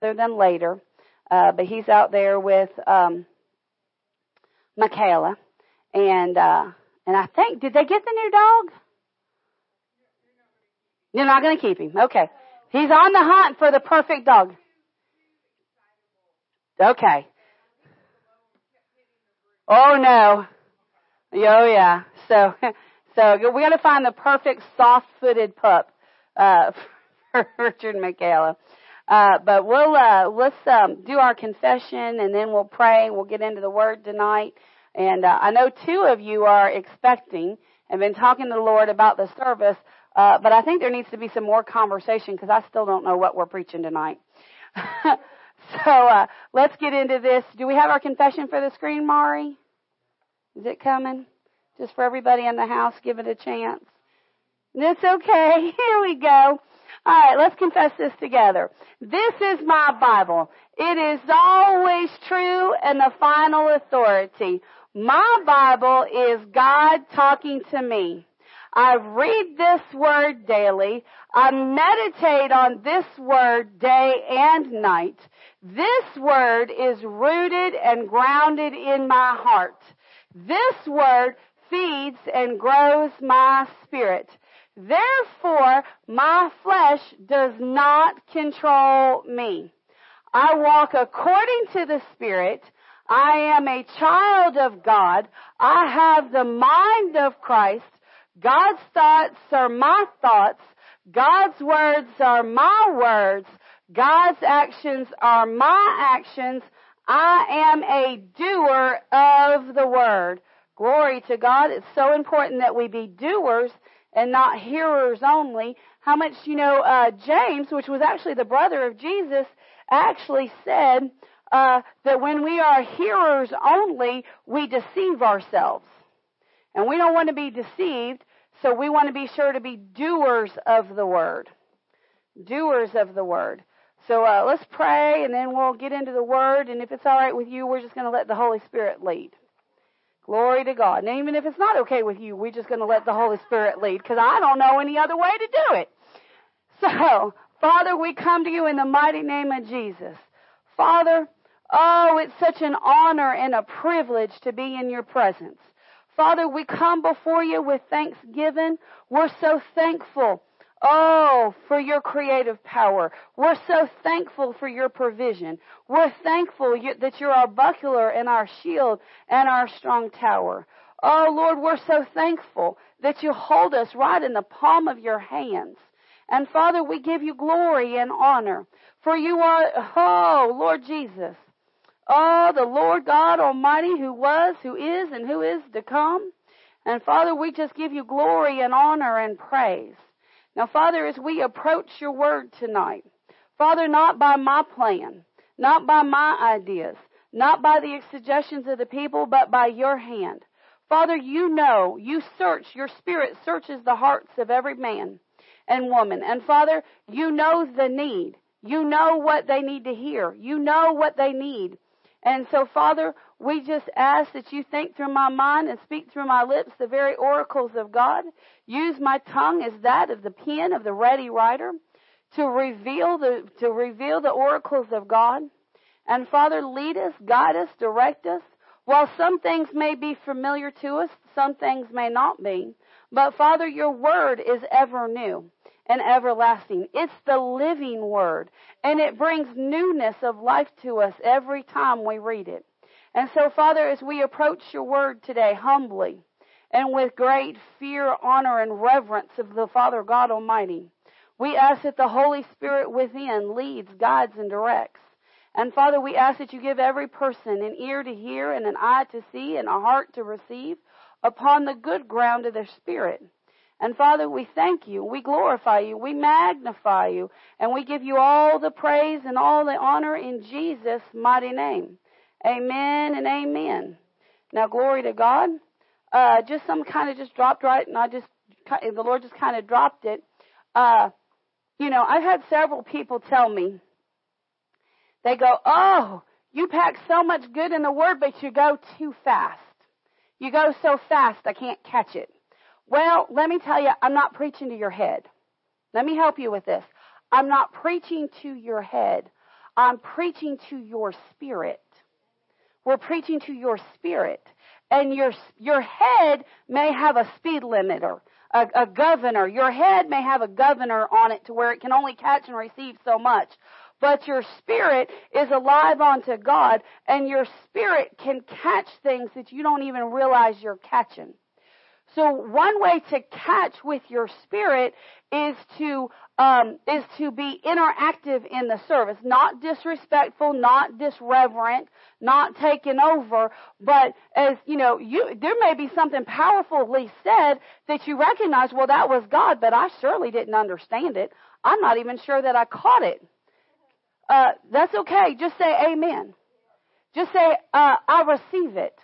than later. Uh, but he's out there with um, Michaela, and uh, and I think did they get the new dog? You're not going to keep him. Okay, he's on the hunt for the perfect dog. Okay. Oh no. Oh yeah. So so we got to find the perfect soft-footed pup uh, for Richard Michaela. Uh, but we'll uh, let's um, do our confession and then we'll pray. We'll get into the Word tonight. And uh, I know two of you are expecting and been talking to the Lord about the service, uh, but I think there needs to be some more conversation because I still don't know what we're preaching tonight. so uh, let's get into this. Do we have our confession for the screen, Mari? Is it coming? Just for everybody in the house, give it a chance. It's okay. Here we go. All right, let's confess this together. This is my Bible. It is always true and the final authority. My Bible is God talking to me. I read this word daily. I meditate on this word day and night. This word is rooted and grounded in my heart. This word feeds and grows my spirit. Therefore, my flesh does not control me. I walk according to the Spirit. I am a child of God. I have the mind of Christ. God's thoughts are my thoughts. God's words are my words. God's actions are my actions. I am a doer of the word. Glory to God. It's so important that we be doers and not hearers only. How much, you know, uh, James, which was actually the brother of Jesus, actually said uh, that when we are hearers only, we deceive ourselves. And we don't want to be deceived, so we want to be sure to be doers of the word. Doers of the word. So uh, let's pray, and then we'll get into the word. And if it's all right with you, we're just going to let the Holy Spirit lead. Glory to God. And even if it's not okay with you, we're just going to let the Holy Spirit lead because I don't know any other way to do it. So, Father, we come to you in the mighty name of Jesus. Father, oh, it's such an honor and a privilege to be in your presence. Father, we come before you with thanksgiving. We're so thankful Oh, for your creative power. We're so thankful for your provision. We're thankful that you're our buckler and our shield and our strong tower. Oh, Lord, we're so thankful that you hold us right in the palm of your hands. And Father, we give you glory and honor. For you are, oh, Lord Jesus. Oh, the Lord God Almighty who was, who is, and who is to come. And Father, we just give you glory and honor and praise. Now, Father, as we approach your word tonight, Father, not by my plan, not by my ideas, not by the suggestions of the people, but by your hand. Father, you know, you search, your spirit searches the hearts of every man and woman. And Father, you know the need. You know what they need to hear. You know what they need. And so, Father, we just ask that you think through my mind and speak through my lips the very oracles of God. Use my tongue as that of the pen of the ready writer to reveal the, to reveal the oracles of God. And Father, lead us, guide us, direct us. While some things may be familiar to us, some things may not be. But Father, your word is ever new and everlasting. It's the living word and it brings newness of life to us every time we read it. And so, Father, as we approach your word today humbly and with great fear, honor, and reverence of the Father God Almighty, we ask that the Holy Spirit within leads, guides, and directs. And Father, we ask that you give every person an ear to hear and an eye to see and a heart to receive upon the good ground of their spirit. And Father, we thank you, we glorify you, we magnify you, and we give you all the praise and all the honor in Jesus' mighty name. Amen and amen. Now, glory to God. Uh, just some kind of just dropped right, and I just, the Lord just kind of dropped it. Uh, you know, I've had several people tell me, they go, oh, you pack so much good in the Word, but you go too fast. You go so fast, I can't catch it. Well, let me tell you, I'm not preaching to your head. Let me help you with this. I'm not preaching to your head. I'm preaching to your spirit. We're preaching to your spirit. And your, your head may have a speed limiter, a, a governor. Your head may have a governor on it to where it can only catch and receive so much but your spirit is alive unto God, and your spirit can catch things that you don't even realize you're catching. So one way to catch with your spirit is to um, is to be interactive in the service, not disrespectful, not disreverent, not taken over, but as you know, you there may be something powerfully said that you recognize. Well, that was God, but I surely didn't understand it. I'm not even sure that I caught it. Uh, that's okay. Just say amen. Just say, uh, I receive it.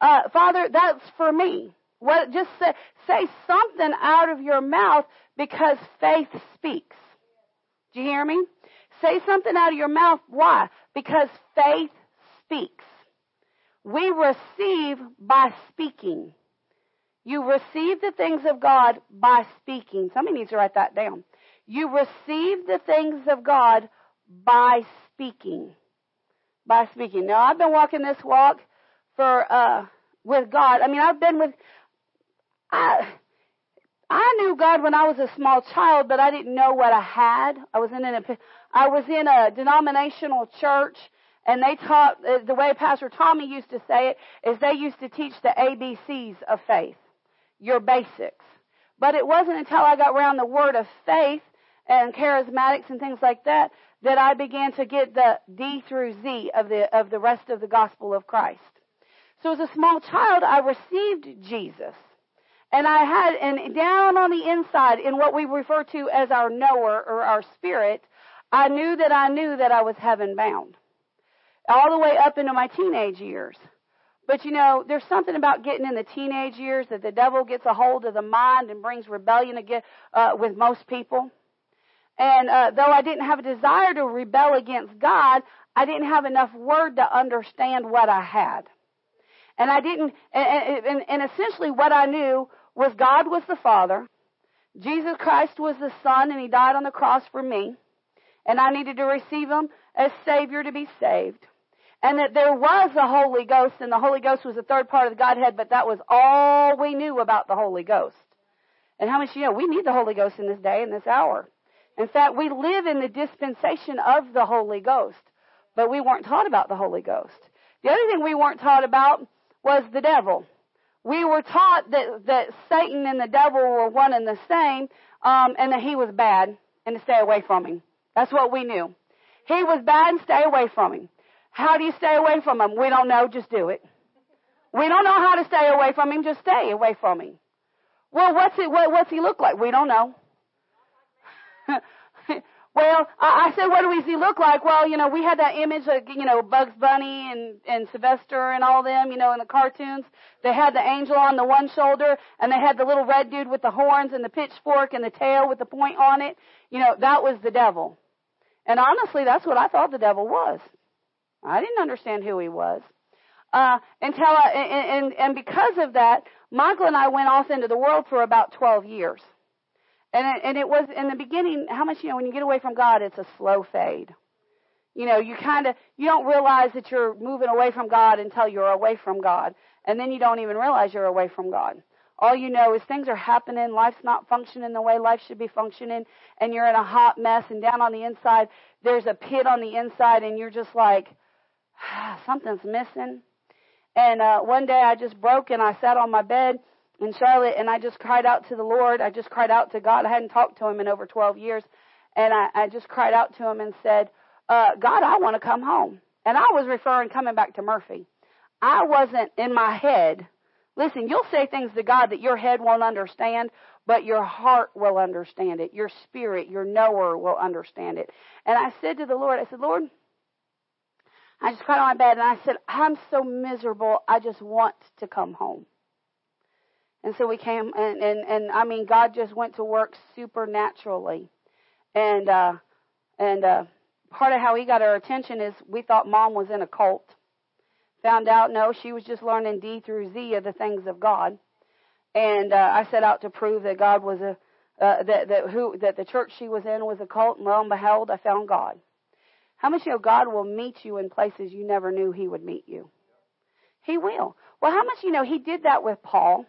Uh, Father, that's for me. What, just say, say something out of your mouth because faith speaks. Do you hear me? Say something out of your mouth. Why? Because faith speaks. We receive by speaking. You receive the things of God by speaking. Somebody needs to write that down. You receive the things of God by speaking. By speaking. Now I've been walking this walk for uh with God. I mean I've been with I I knew God when I was a small child, but I didn't know what I had. I was in an I was in a denominational church and they taught uh, the way Pastor Tommy used to say it is they used to teach the ABCs of faith, your basics. But it wasn't until I got around the word of faith and charismatics and things like that that I began to get the D through Z of the, of the rest of the gospel of Christ. So as a small child, I received Jesus. And I had, and down on the inside, in what we refer to as our knower or our spirit, I knew that I knew that I was heaven bound. All the way up into my teenage years. But you know, there's something about getting in the teenage years that the devil gets a hold of the mind and brings rebellion again, uh, with most people. And uh, though I didn't have a desire to rebel against God, I didn't have enough word to understand what I had. And I didn't, and, and, and essentially what I knew was God was the Father, Jesus Christ was the Son, and He died on the cross for me, and I needed to receive Him as Savior to be saved. And that there was a Holy Ghost, and the Holy Ghost was the third part of the Godhead, but that was all we knew about the Holy Ghost. And how much you know? We need the Holy Ghost in this day, in this hour. In fact, we live in the dispensation of the Holy Ghost, but we weren't taught about the Holy Ghost. The other thing we weren't taught about was the devil. We were taught that, that Satan and the devil were one and the same, um, and that he was bad and to stay away from him. That's what we knew. He was bad and stay away from him. How do you stay away from him? We don't know, just do it. We don't know how to stay away from him, just stay away from him. Well, what's it, what, what's he look like? We don't know. well, I, I said, what does he look like? Well, you know, we had that image of, you know, Bugs Bunny and, and Sylvester and all them, you know, in the cartoons. They had the angel on the one shoulder and they had the little red dude with the horns and the pitchfork and the tail with the point on it. You know, that was the devil. And honestly, that's what I thought the devil was. I didn't understand who he was. Uh, until I, and, and, and because of that, Michael and I went off into the world for about 12 years. And it, and it was in the beginning, how much, you know, when you get away from God, it's a slow fade. You know, you kind of, you don't realize that you're moving away from God until you're away from God. And then you don't even realize you're away from God. All you know is things are happening, life's not functioning the way life should be functioning, and you're in a hot mess, and down on the inside, there's a pit on the inside, and you're just like, ah, something's missing. And uh, one day I just broke and I sat on my bed in Charlotte, and I just cried out to the Lord. I just cried out to God. I hadn't talked to Him in over 12 years, and I, I just cried out to Him and said, uh, God, I want to come home. And I was referring coming back to Murphy. I wasn't in my head. Listen, you'll say things to God that your head won't understand, but your heart will understand it. Your spirit, your knower will understand it. And I said to the Lord, I said, Lord, I just cried on my bed and I said, I'm so miserable. I just want to come home. And so we came, and, and, and I mean, God just went to work supernaturally. And, uh, and, uh, part of how he got our attention is we thought mom was in a cult. Found out, no, she was just learning D through Z of the things of God. And, uh, I set out to prove that God was a, uh, that, that who, that the church she was in was a cult, and lo and behold, I found God. How much you know God will meet you in places you never knew He would meet you? He will. Well, how much you know He did that with Paul?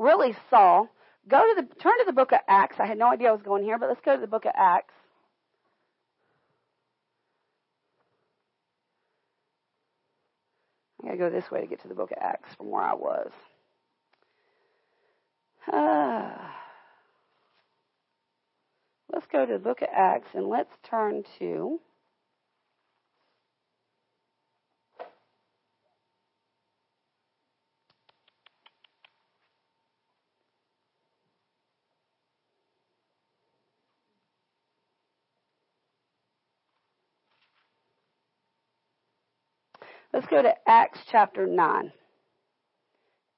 Really, Saul. Go to the turn to the book of Acts. I had no idea I was going here, but let's go to the book of Acts. I gotta go this way to get to the book of Acts from where I was. Uh, let's go to the book of Acts and let's turn to Let's go to Acts chapter 9.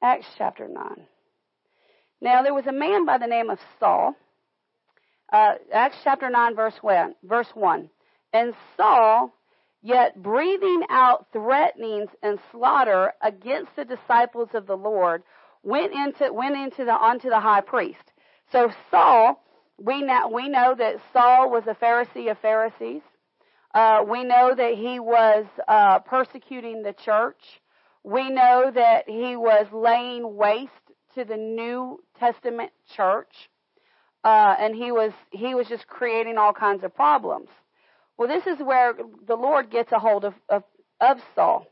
Acts chapter 9. Now, there was a man by the name of Saul. Uh, Acts chapter 9, verse 1, verse 1. And Saul, yet breathing out threatenings and slaughter against the disciples of the Lord, went into, went into the, onto the high priest. So Saul, we now, we know that Saul was a Pharisee of Pharisees. Uh, we know that he was uh, persecuting the church. We know that he was laying waste to the New Testament church, uh, and he was he was just creating all kinds of problems. Well, this is where the Lord gets a hold of of, of Saul.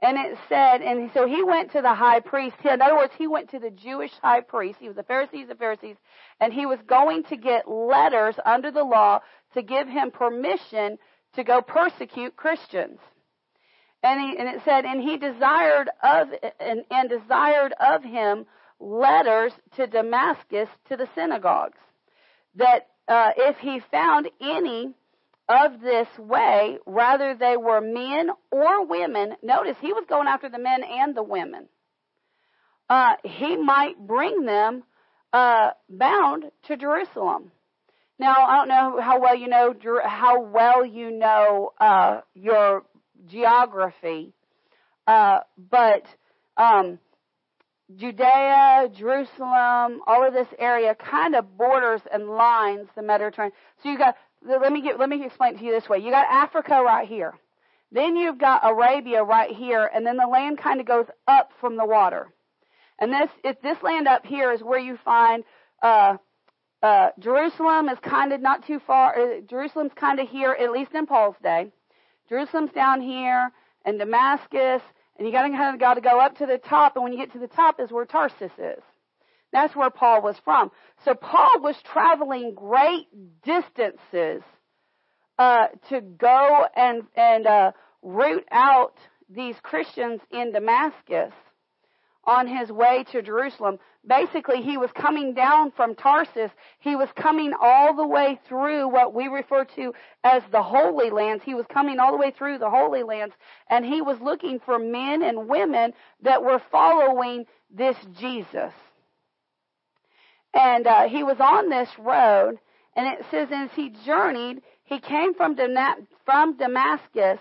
And it said, and so he went to the high priest. In other words, he went to the Jewish high priest. He was a Pharisee of Pharisees, and he was going to get letters under the law to give him permission to go persecute Christians. And, he, and it said, and he desired of and, and desired of him letters to Damascus to the synagogues, that uh, if he found any of this way, rather they were men or women. Notice he was going after the men and the women. Uh, he might bring them uh, bound to Jerusalem. Now, I don't know how well you know how well you know uh, your geography, uh, but um, Judea, Jerusalem, all of this area kind of borders and lines the Mediterranean. So you got let me get let me explain it to you this way. You got Africa right here. Then you've got Arabia right here, and then the land kind of goes up from the water. And this this land up here is where you find uh, uh, Jerusalem is kind of not too far. Uh, Jerusalem's kind of here, at least in Paul's day. Jerusalem's down here, and Damascus, and you got to kind of got to go up to the top. And when you get to the top, is where Tarsus is. That's where Paul was from. So Paul was traveling great distances uh, to go and and uh, root out these Christians in Damascus on his way to Jerusalem. Basically, he was coming down from Tarsus. He was coming all the way through what we refer to as the Holy Lands. He was coming all the way through the Holy Lands, and he was looking for men and women that were following this Jesus. And uh, he was on this road, and it says, as he journeyed, he came from, from Damascus,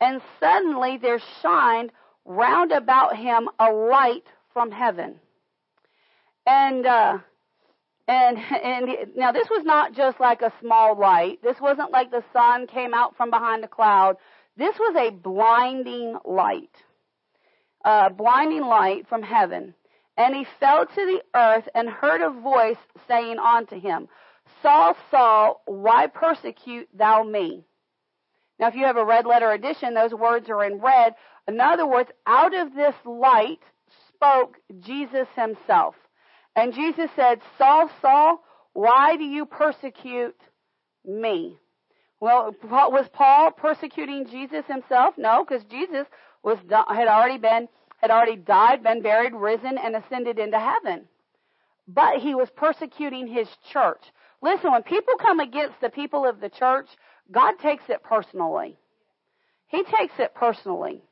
and suddenly there shined round about him a light from heaven. And uh, and and now this was not just like a small light. This wasn't like the sun came out from behind a cloud. This was a blinding light, a blinding light from heaven. And he fell to the earth and heard a voice saying unto him, Saul, Saul, why persecute thou me? Now, if you have a red letter edition, those words are in red. In other words, out of this light spoke Jesus himself. And Jesus said, Saul, Saul, why do you persecute me? Well, was Paul persecuting Jesus himself? No, because Jesus was had already been had already died, been buried, risen, and ascended into heaven. But he was persecuting his church. Listen, when people come against the people of the church, God takes it personally. He takes it personally.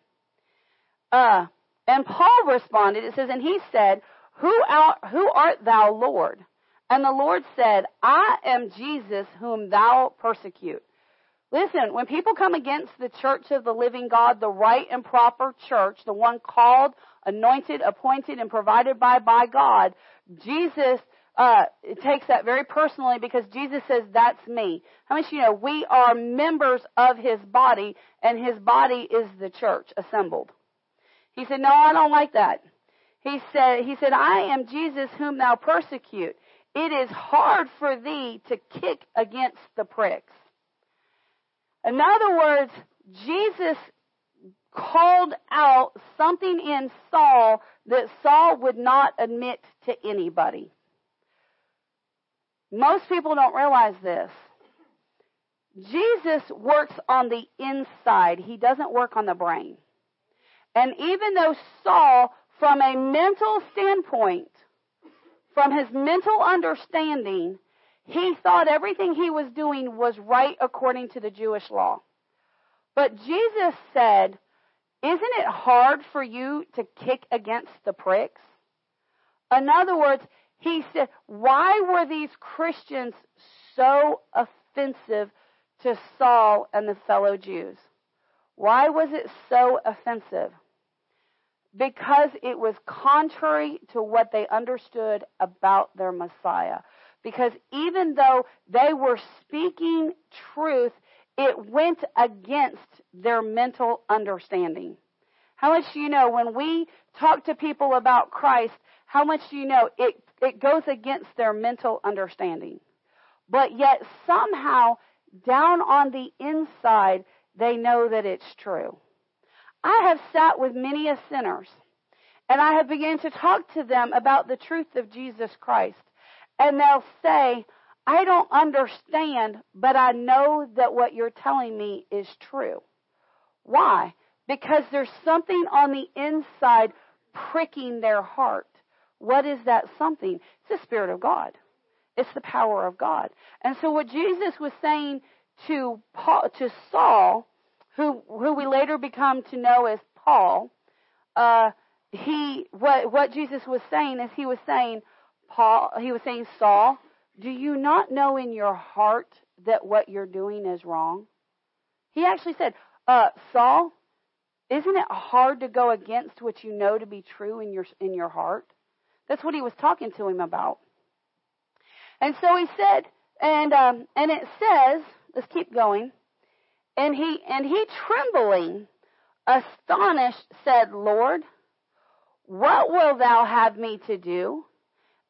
Uh, and Paul responded, it says, and he said, who, art, who art thou, Lord? And the Lord said, I am Jesus whom thou persecute. Listen, when people come against the church of the living God, the right and proper church, the one called, anointed, appointed, and provided by, by God, Jesus uh, takes that very personally because Jesus says, that's me. How much you know we are members of his body and his body is the church assembled. He said, no, I don't like that. He said, he said, I am Jesus whom thou persecute. It is hard for thee to kick against the pricks. In other words, Jesus called out something in Saul that Saul would not admit to anybody. Most people don't realize this. Jesus works on the inside. He doesn't work on the brain. And even though Saul, from a mental standpoint, from his mental understanding, he thought everything he was doing was right according to the Jewish law. But Jesus said, Isn't it hard for you to kick against the pricks? In other words, he said, Why were these Christians so offensive to Saul and the fellow Jews? Why was it so offensive? Because it was contrary to what they understood about their Messiah. Because even though they were speaking truth, it went against their mental understanding. How much do you know when we talk to people about Christ, how much do you know it, it goes against their mental understanding? But yet somehow down on the inside, they know that it's true. I have sat with many a sinners and I have begun to talk to them about the truth of Jesus Christ. And they'll say, I don't understand, but I know that what you're telling me is true. Why? Because there's something on the inside pricking their heart. What is that something? It's the Spirit of God. It's the power of God. And so what Jesus was saying to Paul, to Saul, who who we later become to know as Paul, uh, he what what Jesus was saying is he was saying Paul he was saying Saul, do you not know in your heart that what you're doing is wrong? He actually said, uh, Saul, isn't it hard to go against what you know to be true in your in your heart? That's what he was talking to him about. And so he said, and um, and it says, let's keep going. And he and he trembling, astonished, said, Lord, what wilt thou have me to do?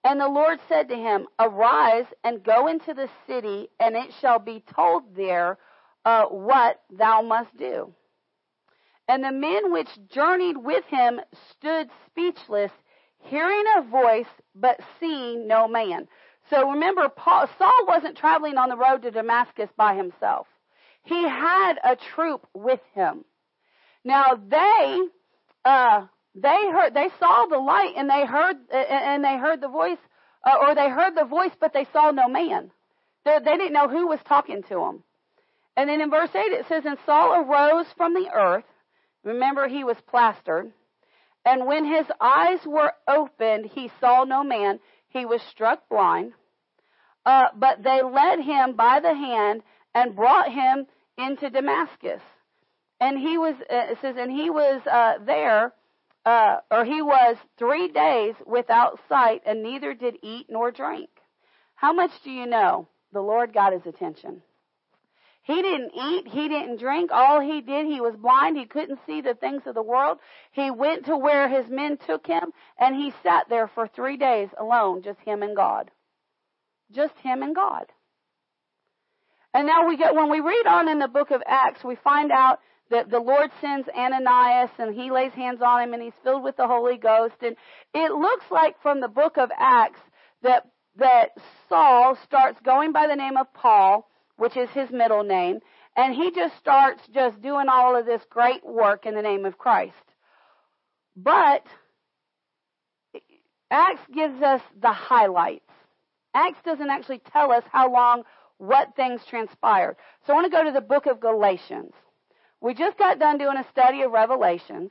And the Lord said to him, Arise and go into the city, and it shall be told there uh, what thou must do. And the men which journeyed with him stood speechless, hearing a voice, but seeing no man. So remember, Paul, Saul wasn't traveling on the road to Damascus by himself. He had a troop with him. Now they, uh, they heard, they saw the light and they heard, and they heard the voice, uh, or they heard the voice, but they saw no man. They, they didn't know who was talking to them. And then in verse 8 it says, And Saul arose from the earth. Remember, he was plastered. And when his eyes were opened, he saw no man. He was struck blind. Uh, but they led him by the hand and brought him into Damascus. And he was, uh, it says, and he was uh, there uh, or he was three days without sight and neither did eat nor drink. How much do you know? The Lord got his attention. He didn't eat, he didn't drink. All he did, he was blind, he couldn't see the things of the world. He went to where his men took him and he sat there for three days alone, just him and God. Just him and God. And now we get, when we read on in the book of Acts, we find out that the Lord sends Ananias and he lays hands on him and he's filled with the Holy Ghost. And it looks like from the book of Acts that, that Saul starts going by the name of Paul, which is his middle name, and he just starts just doing all of this great work in the name of Christ. But Acts gives us the highlights. Acts doesn't actually tell us how long, what things transpired. So I want to go to the book of Galatians. We just got done doing a study of Revelations.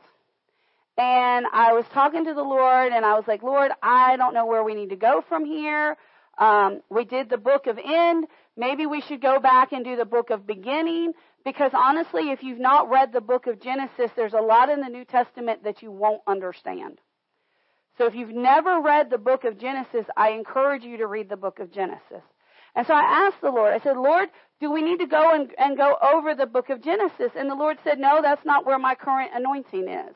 And I was talking to the Lord and I was like, Lord, I don't know where we need to go from here. Um, we did the book of end. Maybe we should go back and do the book of beginning. Because honestly, if you've not read the book of Genesis, there's a lot in the New Testament that you won't understand. So if you've never read the book of Genesis, I encourage you to read the book of Genesis. And so I asked the Lord, I said, Lord, do we need to go and, and go over the book of Genesis? And the Lord said, no, that's not where my current anointing is.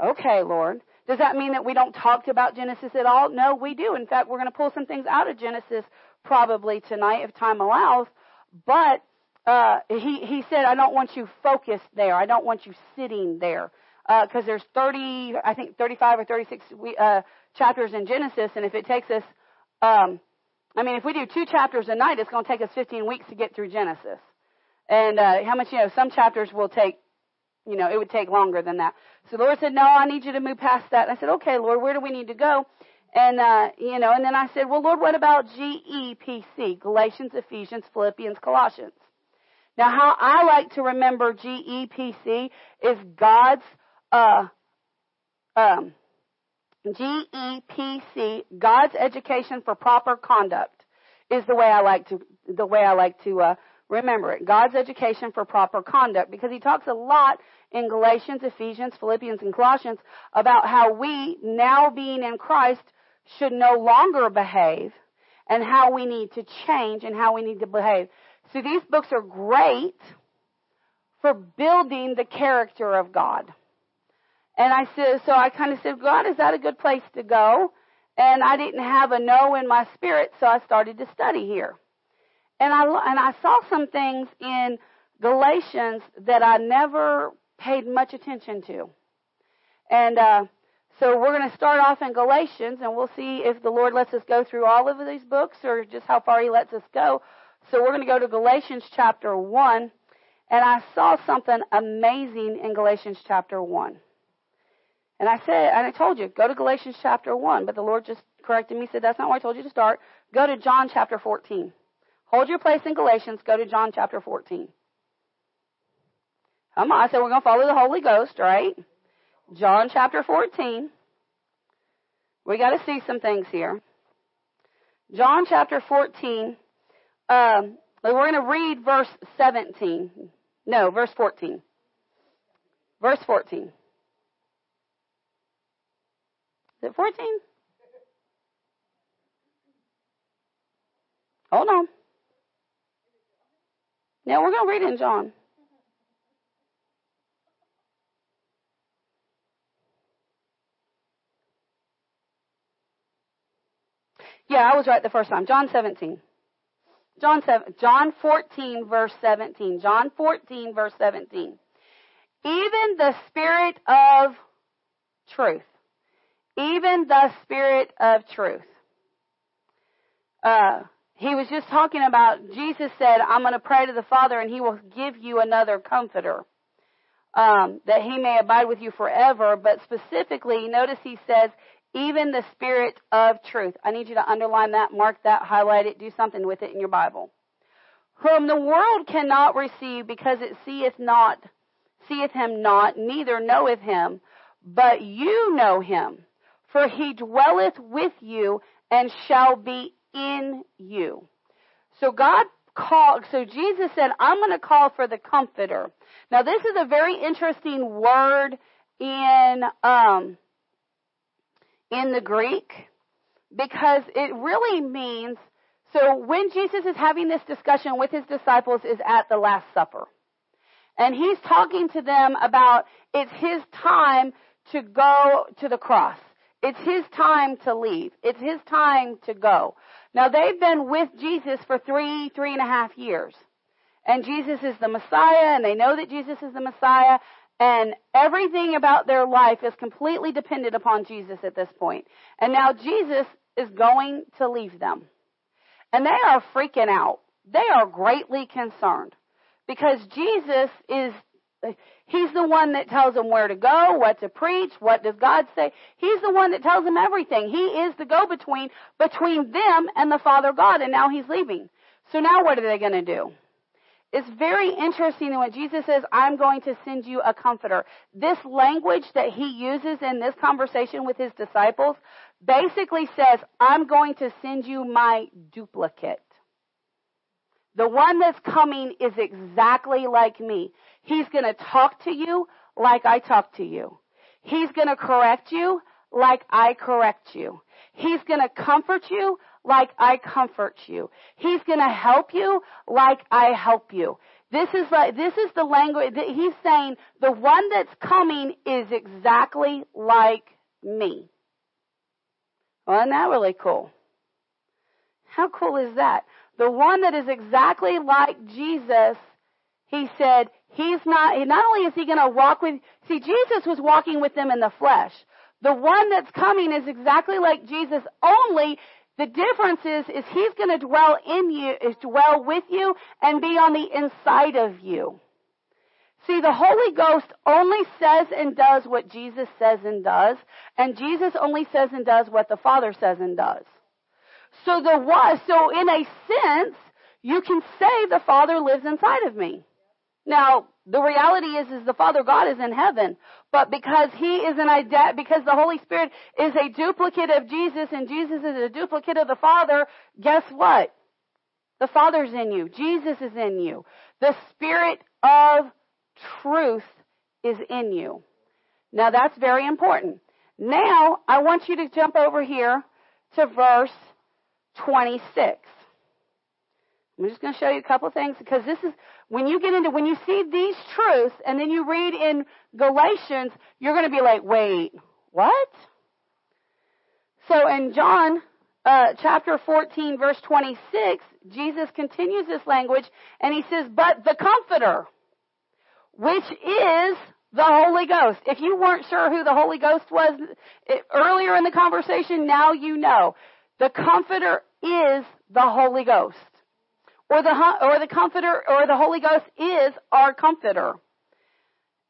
Okay, Lord. Does that mean that we don't talk about Genesis at all? No, we do. In fact, we're going to pull some things out of Genesis probably tonight if time allows. But uh, he he said, I don't want you focused there. I don't want you sitting there because uh, there's 30, I think 35 or 36 uh, chapters in Genesis, and if it takes us, um, I mean, if we do two chapters a night, it's going to take us 15 weeks to get through Genesis. And uh, how much you know? Some chapters will take you know, it would take longer than that. So the Lord said, no, I need you to move past that. And I said, okay, Lord, where do we need to go? And, uh, you know, and then I said, well, Lord, what about GEPC? Galatians, Ephesians, Philippians, Colossians. Now, how I like to remember GEPC is God's, uh, um, GEPC, God's education for proper conduct, is the way I like to, the way I like to, uh, remember it. God's education for proper conduct, because he talks a lot in Galatians, Ephesians, Philippians, and Colossians about how we, now being in Christ, should no longer behave and how we need to change and how we need to behave. So these books are great for building the character of God. And I said, so I kind of said, God, is that a good place to go? And I didn't have a no in my spirit, so I started to study here. And I, and I saw some things in Galatians that I never paid much attention to. And, uh, so we're going to start off in Galatians and we'll see if the Lord lets us go through all of these books or just how far He lets us go. So we're going to go to Galatians chapter 1. And I saw something amazing in Galatians chapter 1. And I said, and I told you, go to Galatians chapter 1. But the Lord just corrected me, said, that's not where I told you to start. Go to John chapter 14. Hold your place in Galatians. Go to John chapter 14. Come on. I said we're going to follow the Holy Ghost, right? John chapter 14. We got to see some things here. John chapter 14. Um, we're going to read verse 17. No, verse 14. Verse 14. Is it 14? Hold on. Now we're going to read in John. Yeah, I was right the first time. John 17. John 7, John 14 verse 17. John 14 verse 17. Even the spirit of truth. Even the spirit of truth. Uh, he was just talking about, Jesus said, I'm going to pray to the Father and he will give you another comforter. Um, that he may abide with you forever. But specifically, notice he says, even the Spirit of truth. I need you to underline that, mark that, highlight it, do something with it in your Bible. Whom the world cannot receive because it seeth not, seeth him not, neither knoweth him, but you know him. For he dwelleth with you and shall be in you. So God called, so Jesus said, I'm going to call for the comforter. Now this is a very interesting word in, um, in the Greek because it really means so when Jesus is having this discussion with his disciples is at the Last Supper. And he's talking to them about it's his time to go to the cross. It's his time to leave. It's his time to go. Now they've been with Jesus for three, three and a half years. And Jesus is the Messiah and they know that Jesus is the Messiah and everything about their life is completely dependent upon Jesus at this point. And now Jesus is going to leave them. And they are freaking out. They are greatly concerned because Jesus is He's the one that tells them where to go, what to preach, what does God say. He's the one that tells them everything. He is the go-between between them and the Father God, and now He's leaving. So now what are they going to do? It's very interesting when Jesus says, I'm going to send you a comforter. This language that he uses in this conversation with his disciples basically says, I'm going to send you my duplicate. The one that's coming is exactly like me. He's going to talk to you like I talk to you. He's going to correct you like I correct you. He's going to comfort you like I comfort you. He's going to help you like I help you. This is like, this is the language that he's saying the one that's coming is exactly like me. Well, isn't that really cool? How cool is that? The one that is exactly like Jesus, he said, he's not, not only is he going to walk with, see, Jesus was walking with them in the flesh. The one that's coming is exactly like Jesus, only the difference is, is he's going to dwell in you, is dwell with you and be on the inside of you. See, the Holy Ghost only says and does what Jesus says and does, and Jesus only says and does what the Father says and does. So the so in a sense, you can say the Father lives inside of me. Now, the reality is, is the Father God is in heaven, but because He is an ident, because the Holy Spirit is a duplicate of Jesus and Jesus is a duplicate of the Father, guess what? The Father's in you. Jesus is in you. The Spirit of truth is in you. Now that's very important. Now, I want you to jump over here to verse 26. I'm just going to show you a couple of things because this is when you get into when you see these truths and then you read in Galatians, you're going to be like, "Wait, what?" So in John uh, chapter 14, verse 26, Jesus continues this language and he says, "But the Comforter, which is the Holy Ghost. If you weren't sure who the Holy Ghost was earlier in the conversation, now you know. The Comforter is the Holy Ghost. Or the, or the Comforter, or the Holy Ghost is our Comforter.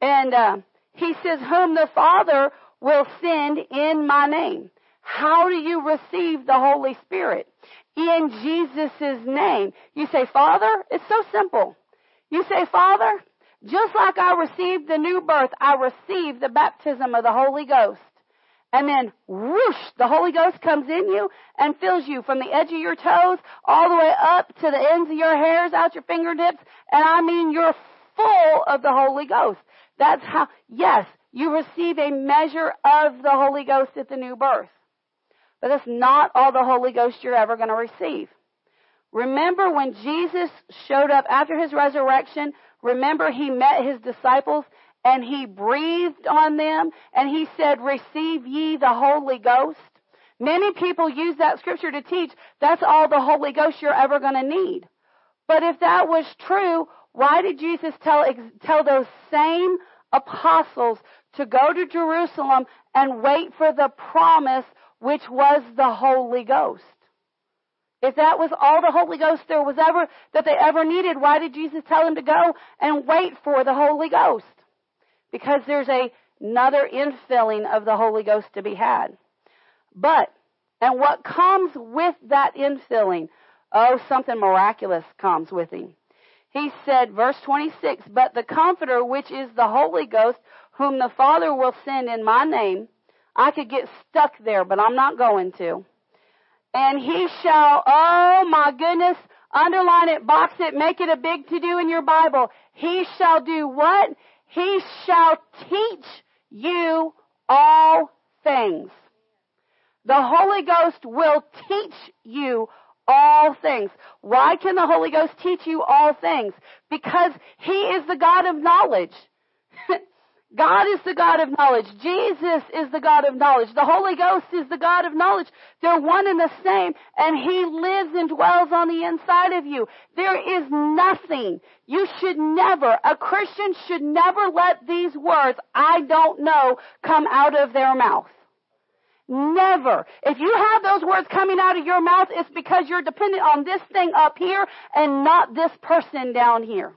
And, uh, he says, whom the Father will send in my name. How do you receive the Holy Spirit? In Jesus' name. You say, Father? It's so simple. You say, Father, just like I received the new birth, I received the baptism of the Holy Ghost. And then whoosh, the Holy Ghost comes in you and fills you from the edge of your toes all the way up to the ends of your hairs, out your fingertips. And I mean, you're full of the Holy Ghost. That's how, yes, you receive a measure of the Holy Ghost at the new birth. But that's not all the Holy Ghost you're ever going to receive. Remember when Jesus showed up after his resurrection, remember he met his disciples and he breathed on them and he said, receive ye the Holy Ghost. Many people use that scripture to teach that's all the Holy Ghost you're ever going to need. But if that was true, why did Jesus tell, tell those same apostles to go to Jerusalem and wait for the promise which was the Holy Ghost? If that was all the Holy Ghost there was ever, that they ever needed, why did Jesus tell them to go and wait for the Holy Ghost? Because there's a, another infilling of the Holy Ghost to be had. But, and what comes with that infilling? Oh, something miraculous comes with him. He said, verse 26, but the Comforter, which is the Holy Ghost, whom the Father will send in my name, I could get stuck there, but I'm not going to. And he shall, oh my goodness, underline it, box it, make it a big to do in your Bible. He shall do what? He shall teach you all things. The Holy Ghost will teach you all things. Why can the Holy Ghost teach you all things? Because He is the God of knowledge. God is the God of knowledge. Jesus is the God of knowledge. The Holy Ghost is the God of knowledge. They're one and the same, and He lives and dwells on the inside of you. There is nothing. You should never, a Christian should never let these words, I don't know, come out of their mouth. Never. If you have those words coming out of your mouth, it's because you're dependent on this thing up here and not this person down here.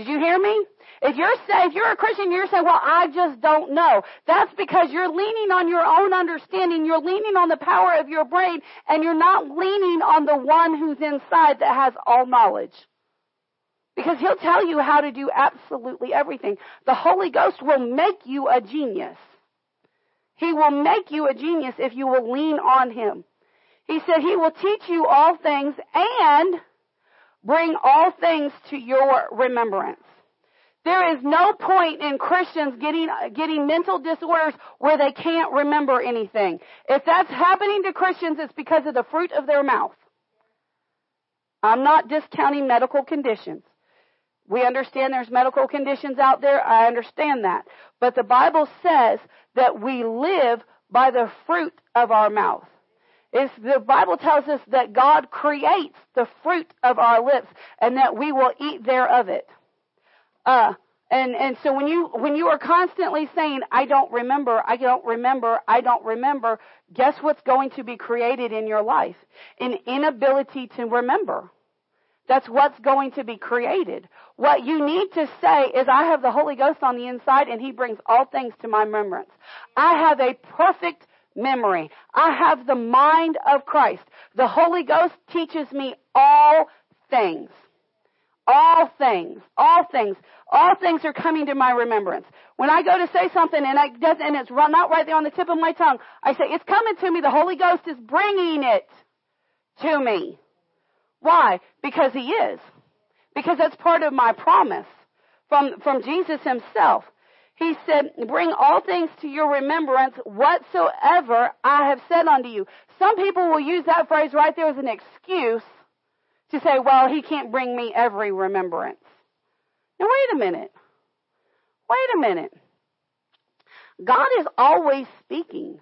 Did you hear me? If you're say, if you're a Christian, you're saying, well, I just don't know. That's because you're leaning on your own understanding. You're leaning on the power of your brain and you're not leaning on the one who's inside that has all knowledge. Because he'll tell you how to do absolutely everything. The Holy Ghost will make you a genius. He will make you a genius if you will lean on him. He said he will teach you all things and bring all things to your remembrance. There is no point in Christians getting, getting mental disorders where they can't remember anything. If that's happening to Christians, it's because of the fruit of their mouth. I'm not discounting medical conditions. We understand there's medical conditions out there. I understand that. But the Bible says that we live by the fruit of our mouth. It's, the Bible tells us that God creates the fruit of our lips and that we will eat thereof it. Uh, and, and so when you, when you are constantly saying, I don't remember, I don't remember, I don't remember, guess what's going to be created in your life? An inability to remember. That's what's going to be created. What you need to say is, I have the Holy Ghost on the inside and He brings all things to my remembrance. I have a perfect memory. I have the mind of Christ. The Holy Ghost teaches me all things. All things. All things. All things are coming to my remembrance. When I go to say something and I does and it's not right there on the tip of my tongue, I say, it's coming to me. The Holy Ghost is bringing it to me. Why? Because He is. Because that's part of my promise from, from Jesus Himself. He said, bring all things to your remembrance whatsoever I have said unto you. Some people will use that phrase right there as an excuse to say, well, he can't bring me every remembrance. Now wait a minute. Wait a minute. God is always speaking.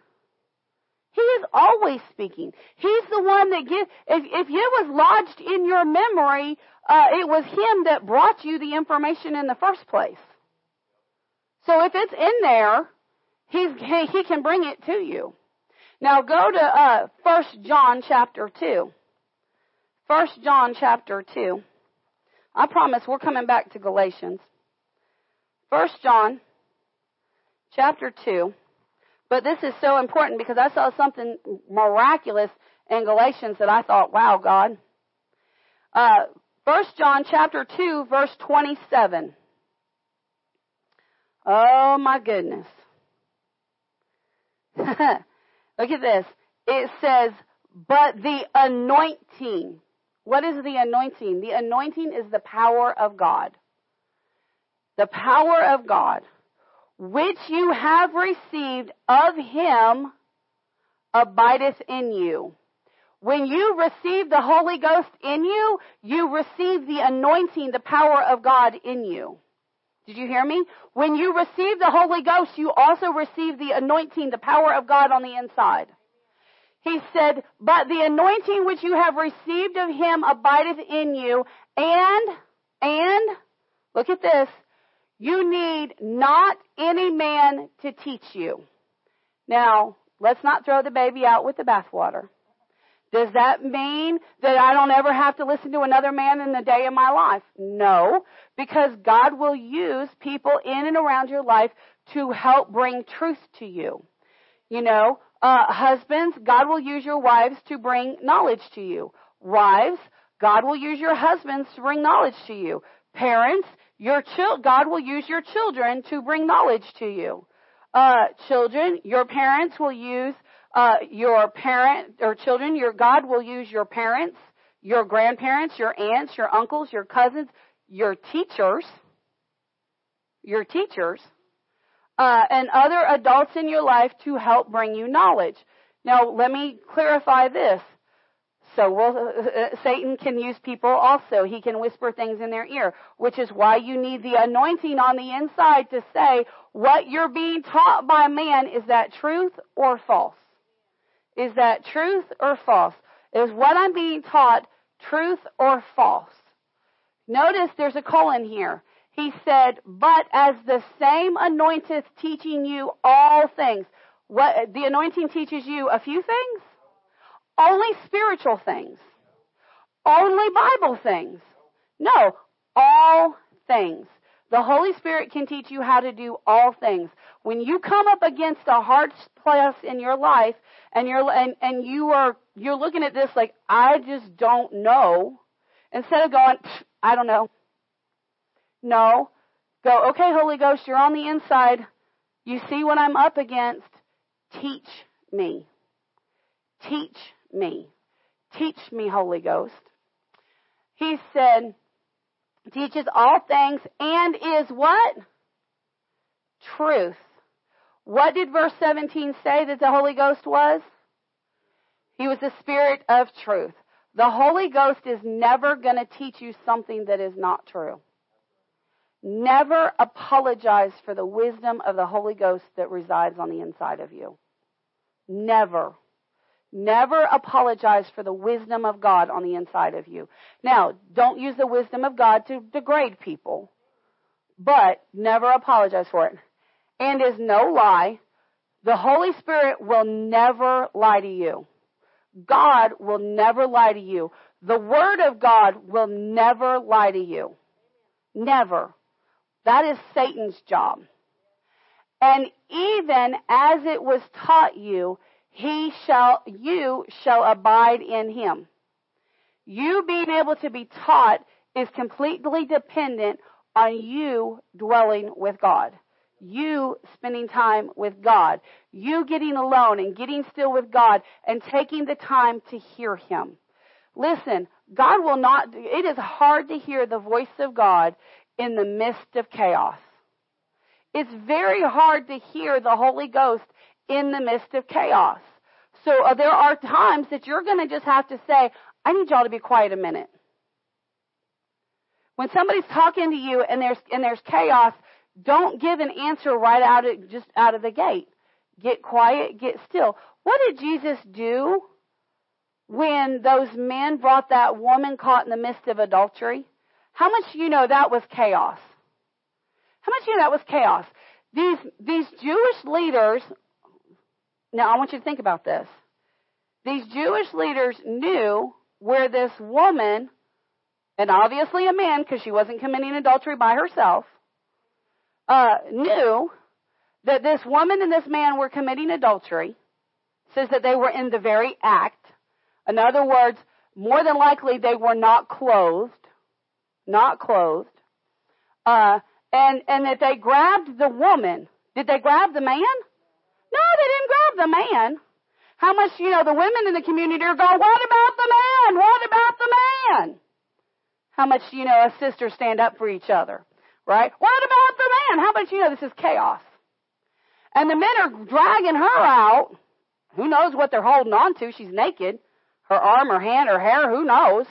He is always speaking. He's the one that gives, if, if it was lodged in your memory, uh, it was Him that brought you the information in the first place. So if it's in there, he's, he, he can bring it to you. Now go to uh, 1 John chapter 2. 1 John chapter 2. I promise we're coming back to Galatians. 1 John chapter 2. But this is so important because I saw something miraculous in Galatians that I thought, wow, God. Uh, 1 John chapter 2 verse 27. Oh my goodness. Look at this. It says, but the anointing. What is the anointing? The anointing is the power of God. The power of God, which you have received of Him, abideth in you. When you receive the Holy Ghost in you, you receive the anointing, the power of God in you. Did you hear me? When you receive the Holy Ghost, you also receive the anointing, the power of God on the inside. He said, but the anointing which you have received of him abideth in you, and, and, look at this, you need not any man to teach you. Now, let's not throw the baby out with the bathwater. Does that mean that I don't ever have to listen to another man in the day of my life? No, because God will use people in and around your life to help bring truth to you. You know, uh, husbands, God will use your wives to bring knowledge to you. Wives, God will use your husbands to bring knowledge to you. Parents, your chil- God will use your children to bring knowledge to you. Uh, children, your parents will use uh, your parent or children, your God will use your parents, your grandparents, your aunts, your uncles, your cousins, your teachers, your teachers, uh, and other adults in your life to help bring you knowledge. Now, let me clarify this. So uh, Satan can use people also. He can whisper things in their ear, which is why you need the anointing on the inside to say what you're being taught by man is that truth or false. Is that truth or false? Is what I'm being taught truth or false? Notice there's a colon here. He said, but as the same anointeth teaching you all things. What, the anointing teaches you a few things? Only spiritual things. Only Bible things. No, all things. The Holy Spirit can teach you how to do all things. When you come up against a hard place in your life and you're and, and you are you're looking at this like I just don't know, instead of going I don't know. No, go okay, Holy Ghost, you're on the inside. You see what I'm up against. Teach me. Teach me. Teach me, Holy Ghost. He said, teaches all things, and is what? Truth. What did verse 17 say that the Holy Ghost was? He was the Spirit of truth. The Holy Ghost is never going to teach you something that is not true. Never apologize for the wisdom of the Holy Ghost that resides on the inside of you. Never. Never apologize for the wisdom of God on the inside of you. Now, don't use the wisdom of God to degrade people, but never apologize for it. And is no lie. The Holy Spirit will never lie to you. God will never lie to you. The Word of God will never lie to you. Never. That is Satan's job. And even as it was taught you, he shall, you shall abide in him. You being able to be taught is completely dependent on you dwelling with God. You spending time with God. You getting alone and getting still with God and taking the time to hear Him. Listen, God will not, it is hard to hear the voice of God in the midst of chaos. It's very hard to hear the Holy Ghost in the midst of chaos. So uh, there are times that you're going to just have to say, I need y'all to be quiet a minute. When somebody's talking to you and there's and there's chaos, don't give an answer right out of just out of the gate. Get quiet, get still. What did Jesus do when those men brought that woman caught in the midst of adultery? How much do you know that was chaos? How much do you know that was chaos? These, these Jewish leaders, now I want you to think about this. These Jewish leaders knew where this woman, and obviously a man because she wasn't committing adultery by herself, uh, knew that this woman and this man were committing adultery. Says that they were in the very act. In other words, more than likely they were not clothed not clothed, uh, and and that they grabbed the woman. Did they grab the man? No, they didn't grab the man. How much, you know, the women in the community are going, what about the man? What about the man? How much, do you know, a sister stand up for each other, right? What about the man? How about you know, this is chaos. And the men are dragging her out. Who knows what they're holding on to? She's naked. Her arm, her hand, her hair, who knows?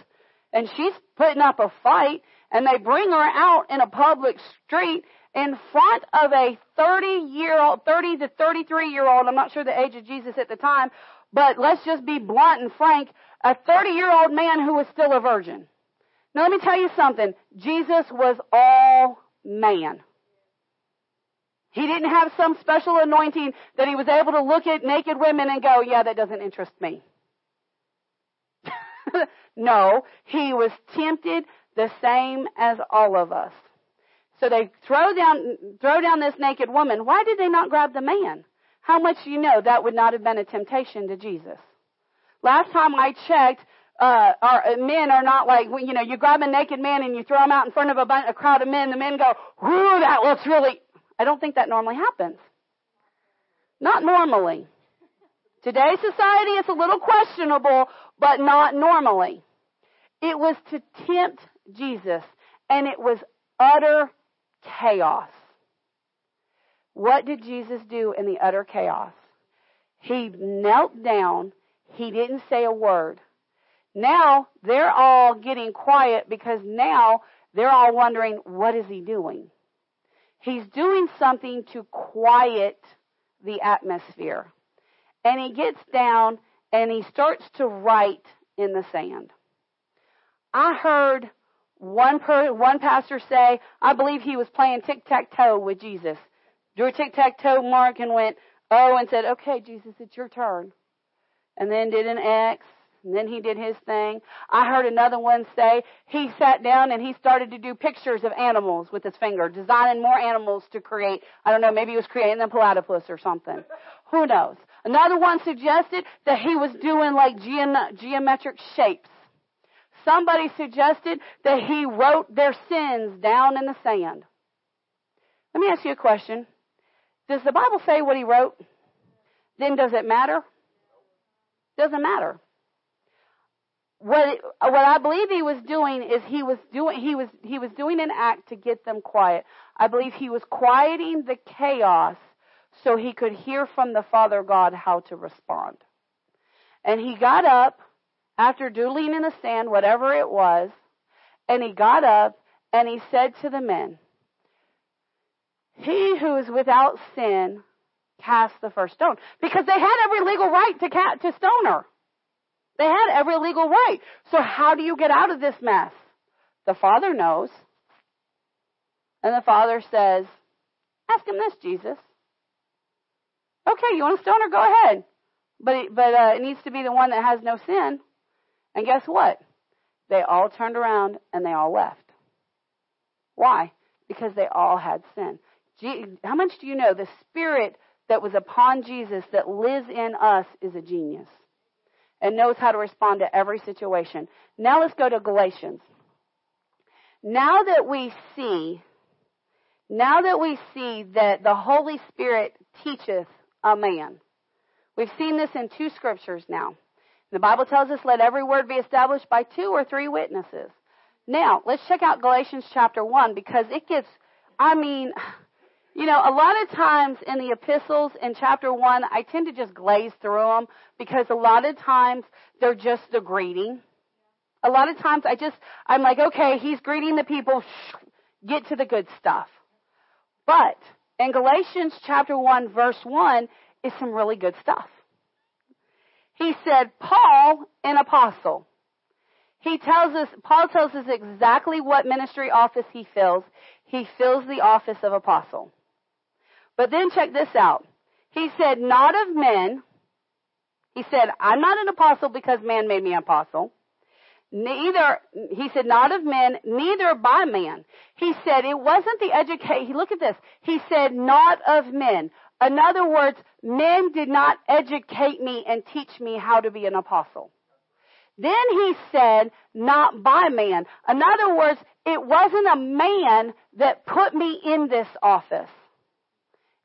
and she's putting up a fight and they bring her out in a public street in front of a 30 year old, 30 to 33 year old, I'm not sure the age of Jesus at the time, but let's just be blunt and frank, a 30 year old man who was still a virgin. Now let me tell you something. Jesus was all man. He didn't have some special anointing that he was able to look at naked women and go, yeah, that doesn't interest me. no, he was tempted the same as all of us. So they throw down, throw down this naked woman. Why did they not grab the man? How much you know that would not have been a temptation to Jesus? Last time I checked, uh, our uh, men are not like, you know, you grab a naked man and you throw him out in front of a, bunch, a crowd of men. The men go, "Whoo, that looks really." I don't think that normally happens. Not normally. Today's society is a little questionable, but not normally. It was to tempt Jesus, and it was utter chaos. What did Jesus do in the utter chaos? He knelt down. He didn't say a word. Now they're all getting quiet because now they're all wondering, what is he doing? He's doing something to quiet the atmosphere. And he gets down and he starts to write in the sand. I heard one per, one pastor say, I believe he was playing tic tac toe with Jesus. Drew a tic tac toe mark and went, oh, and said, okay, Jesus, it's your turn. And then did an X, and then he did his thing. I heard another one say he sat down and he started to do pictures of animals with his finger, designing more animals to create. I don't know, maybe he was creating a platypus or something. Who knows? Another one suggested that he was doing like geometric shapes. Somebody suggested that he wrote their sins down in the sand. Let me ask you a question. Does the Bible say what he wrote? Then does it matter? Doesn't matter. What what I believe he was doing is he was doing he was he was doing an act to get them quiet. I believe he was quieting the chaos so he could hear from the Father God how to respond. And he got up after doodling in the sand, whatever it was, and he got up and he said to the men, He who is without sin cast the first stone. Because they had every legal right to, to stone her. They had every legal right. So how do you get out of this mess? The father knows. And the father says, ask him this, Jesus. Okay, you want to stone her? Go ahead. But, it, but uh, it needs to be the one that has no sin. And guess what? They all turned around and they all left. Why? Because they all had sin. How much do you know the spirit that was upon Jesus that lives in us is a genius and knows how to respond to every situation. Now let's go to Galatians. Now that we see, now that we see that the Holy Spirit teacheth a man, we've seen this in two scriptures now. The Bible tells us, let every word be established by two or three witnesses. Now, let's check out Galatians chapter 1 because it gets, I mean, you know, a lot of times in the epistles in chapter 1, I tend to just glaze through them because a lot of times they're just the greeting. A lot of times I just, I'm like, okay, he's greeting the people, get to the good stuff. But in Galatians chapter 1 verse 1 is some really good stuff. He said, Paul, an apostle. He tells us, Paul tells us exactly what ministry office he fills. He fills the office of apostle. But then check this out. He said, not of men. He said, I'm not an apostle because man made me an apostle. Neither, he said, not of men, neither by man. He said, it wasn't the educate, look at this. He said, not of men. In other words, men did not educate me and teach me how to be an apostle. Then he said, not by man. In other words, it wasn't a man that put me in this office.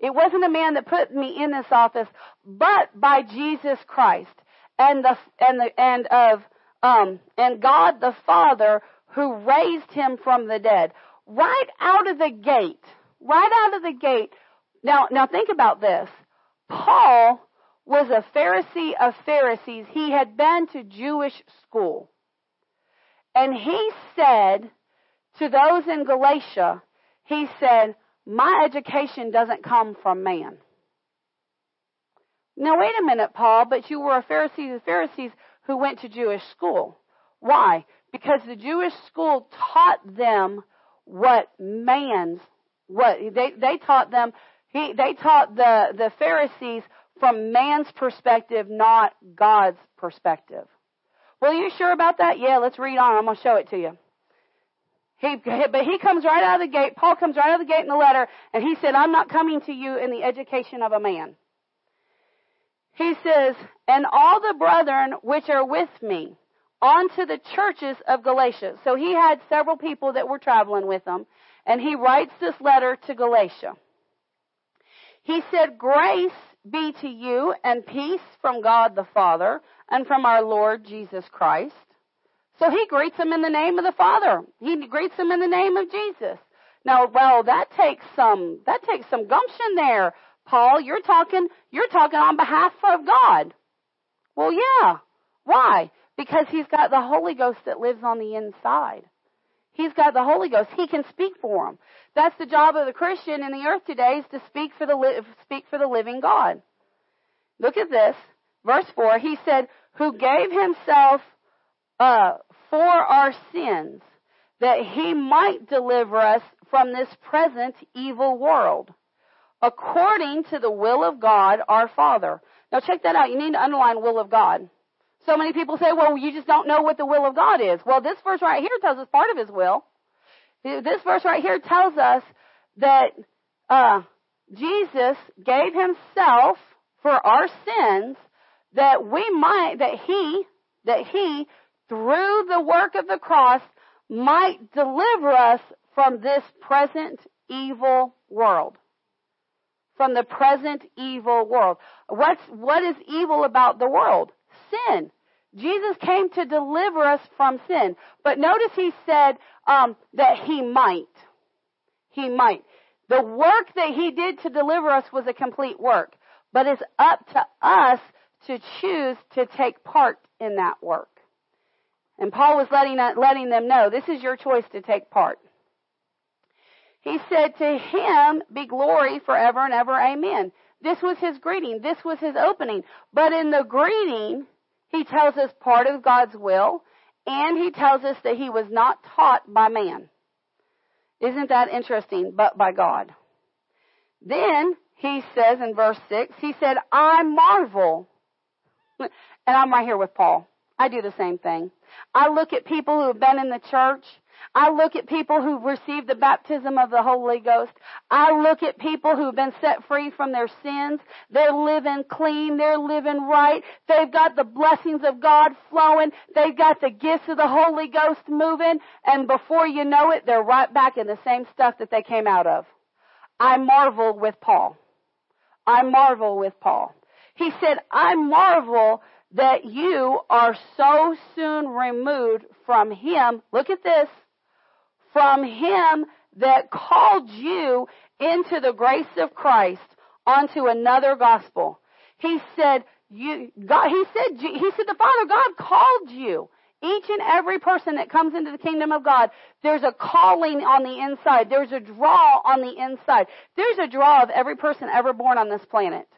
It wasn't a man that put me in this office, but by Jesus Christ and the and the and of um and God the Father who raised him from the dead. Right out of the gate, right out of the gate. Now now think about this. Paul was a Pharisee of Pharisees. He had been to Jewish school. And he said to those in Galatia, he said, my education doesn't come from man. Now, wait a minute, Paul, but you were a Pharisee of Pharisees who went to Jewish school. Why? Because the Jewish school taught them what man's, what, they, they taught them, he, they taught the, the Pharisees from man's perspective, not God's perspective. Well, are you sure about that? Yeah, let's read on. I'm going to show it to you. He, but he comes right out of the gate. Paul comes right out of the gate in the letter, and he said, I'm not coming to you in the education of a man. He says, and all the brethren which are with me unto the churches of Galatia. So he had several people that were traveling with him, and he writes this letter to Galatia. He said, Grace be to you and peace from God the Father and from our Lord Jesus Christ. So he greets them in the name of the Father. He greets them in the name of Jesus. Now, well, that takes some, that takes some gumption there. Paul, you're talking, you're talking on behalf of God. Well, yeah. Why? Because he's got the Holy Ghost that lives on the inside. He's got the Holy Ghost. He can speak for him. That's the job of the Christian in the earth today is to speak for the li- speak for the living God. Look at this, verse four. He said, "Who gave himself uh, for our sins, that he might deliver us from this present evil world, according to the will of God our Father. Now check that out. You need to underline will of God. So many people say, well, you just don't know what the will of God is. Well, this verse right here tells us part of his will. This verse right here tells us that uh, Jesus gave himself for our sins that we might, that he, that he through the work of the cross might deliver us from this present evil world. From the present evil world. What's, what is evil about the world? Sin. Jesus came to deliver us from sin. But notice he said um, that he might. He might. The work that he did to deliver us was a complete work. But it's up to us to choose to take part in that work. And Paul was letting, uh, letting them know this is your choice to take part. He said, To him be glory forever and ever. Amen. This was his greeting. This was his opening. But in the greeting, he tells us part of God's will, and he tells us that he was not taught by man. Isn't that interesting? But by God. Then he says in verse 6, he said, I marvel. and I'm right here with Paul. I do the same thing. I look at people who have been in the church I look at people who've received the baptism of the Holy Ghost. I look at people who've been set free from their sins. They're living clean. They're living right. They've got the blessings of God flowing. They've got the gifts of the Holy Ghost moving. And before you know it, they're right back in the same stuff that they came out of. I marvel with Paul. I marvel with Paul. He said, I marvel that you are so soon removed from him. Look at this from him that called you into the grace of Christ onto another gospel. He said, you, God, he said, he said, the Father God called you. Each and every person that comes into the kingdom of God, there's a calling on the inside. There's a draw on the inside. There's a draw of every person ever born on this planet.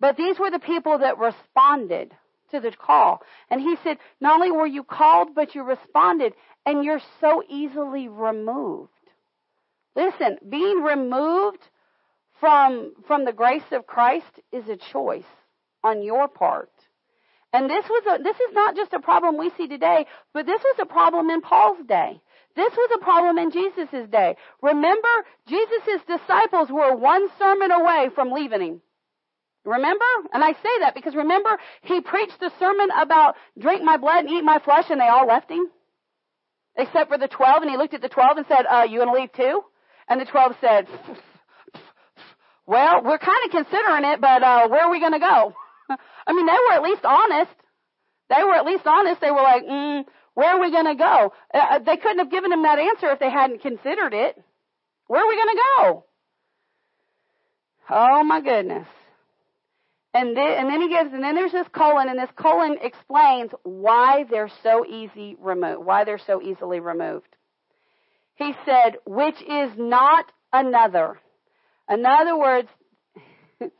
But these were the people that responded to the call. And he said, not only were you called, but you responded and you're so easily removed. Listen, being removed from, from the grace of Christ is a choice on your part. And this was a, this is not just a problem we see today, but this was a problem in Paul's day. This was a problem in Jesus' day. Remember, Jesus' disciples were one sermon away from leaving him. Remember? And I say that because remember, he preached a sermon about drink my blood and eat my flesh and they all left him? except for the 12, and he looked at the 12 and said, uh, you going to leave too? And the 12 said, well, we're kind of considering it, but uh, where are we going to go? I mean, they were at least honest. They were at least honest. They were like, mm, where are we going to go? Uh, uh, they couldn't have given him that answer if they hadn't considered it. Where are we going to go? Oh my goodness. And then, and then he gives, and then there's this colon, and this colon explains why they're so easy removed, why they're so easily removed. He said, which is not another. In other words,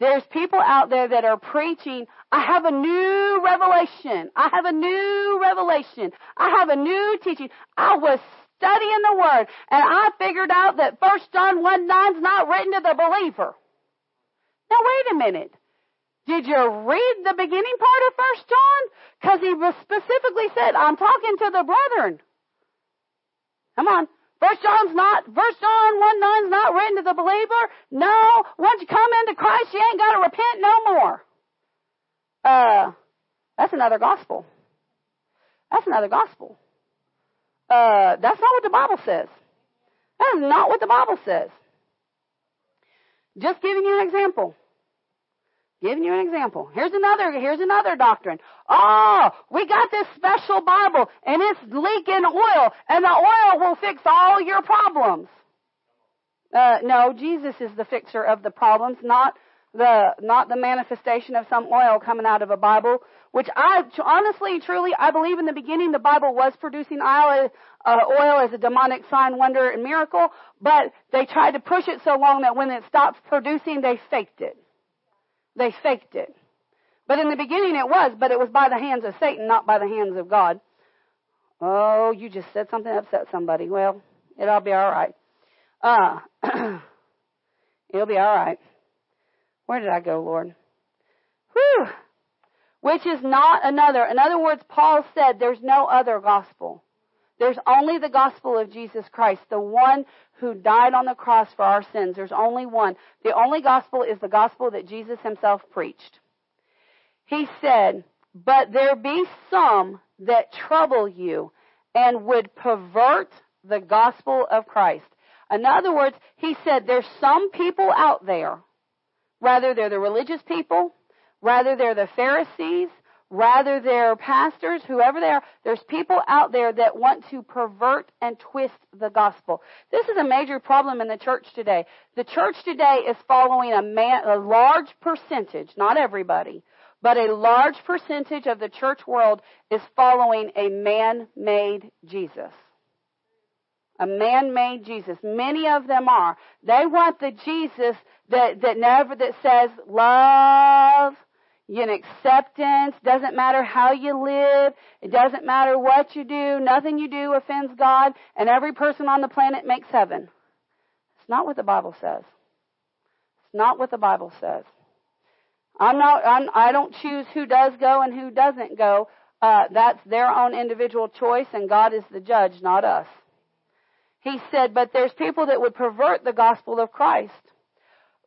there's people out there that are preaching, I have a new revelation. I have a new revelation. I have a new teaching. I was studying the Word, and I figured out that 1 John 1 9 is not written to the believer. Now wait a minute. Did you read the beginning part of First John? Because he was specifically said, I'm talking to the brethren. Come on. First John's not, First John 1 9's not written to the believer. No, once you come into Christ, you ain't got to repent no more. Uh, that's another gospel. That's another gospel. Uh, that's not what the Bible says. That is not what the Bible says. Just giving you an example. Giving you an example. Here's another, here's another doctrine. Oh, we got this special Bible and it's leaking oil and the oil will fix all your problems. Uh, no, Jesus is the fixer of the problems, not the, not the manifestation of some oil coming out of a Bible, which I, honestly, truly, I believe in the beginning the Bible was producing oil, uh, oil as a demonic sign, wonder, and miracle, but they tried to push it so long that when it stopped producing, they faked it. They faked it. But in the beginning it was, but it was by the hands of Satan, not by the hands of God. Oh, you just said something that upset somebody. Well, it'll be all right. Uh, it'll be all right. Where did I go, Lord? Whew. Which is not another. In other words, Paul said there's no other gospel. There's only the gospel of Jesus Christ, the one who died on the cross for our sins. There's only one. The only gospel is the gospel that Jesus himself preached. He said, But there be some that trouble you and would pervert the gospel of Christ. In other words, he said, There's some people out there, rather they're the religious people, rather they're the Pharisees, rather they're pastors, whoever they are, there's people out there that want to pervert and twist the gospel. This is a major problem in the church today. The church today is following a, man, a large percentage, not everybody, but a large percentage of the church world is following a man-made Jesus. A man-made Jesus. Many of them are. They want the Jesus that, that never, that says love, in acceptance. Doesn't matter how you live. It doesn't matter what you do. Nothing you do offends God. And every person on the planet makes heaven. It's not what the Bible says. It's not what the Bible says. I'm not, I'm, I don't choose who does go and who doesn't go. Uh, that's their own individual choice and God is the judge, not us. He said, but there's people that would pervert the gospel of Christ.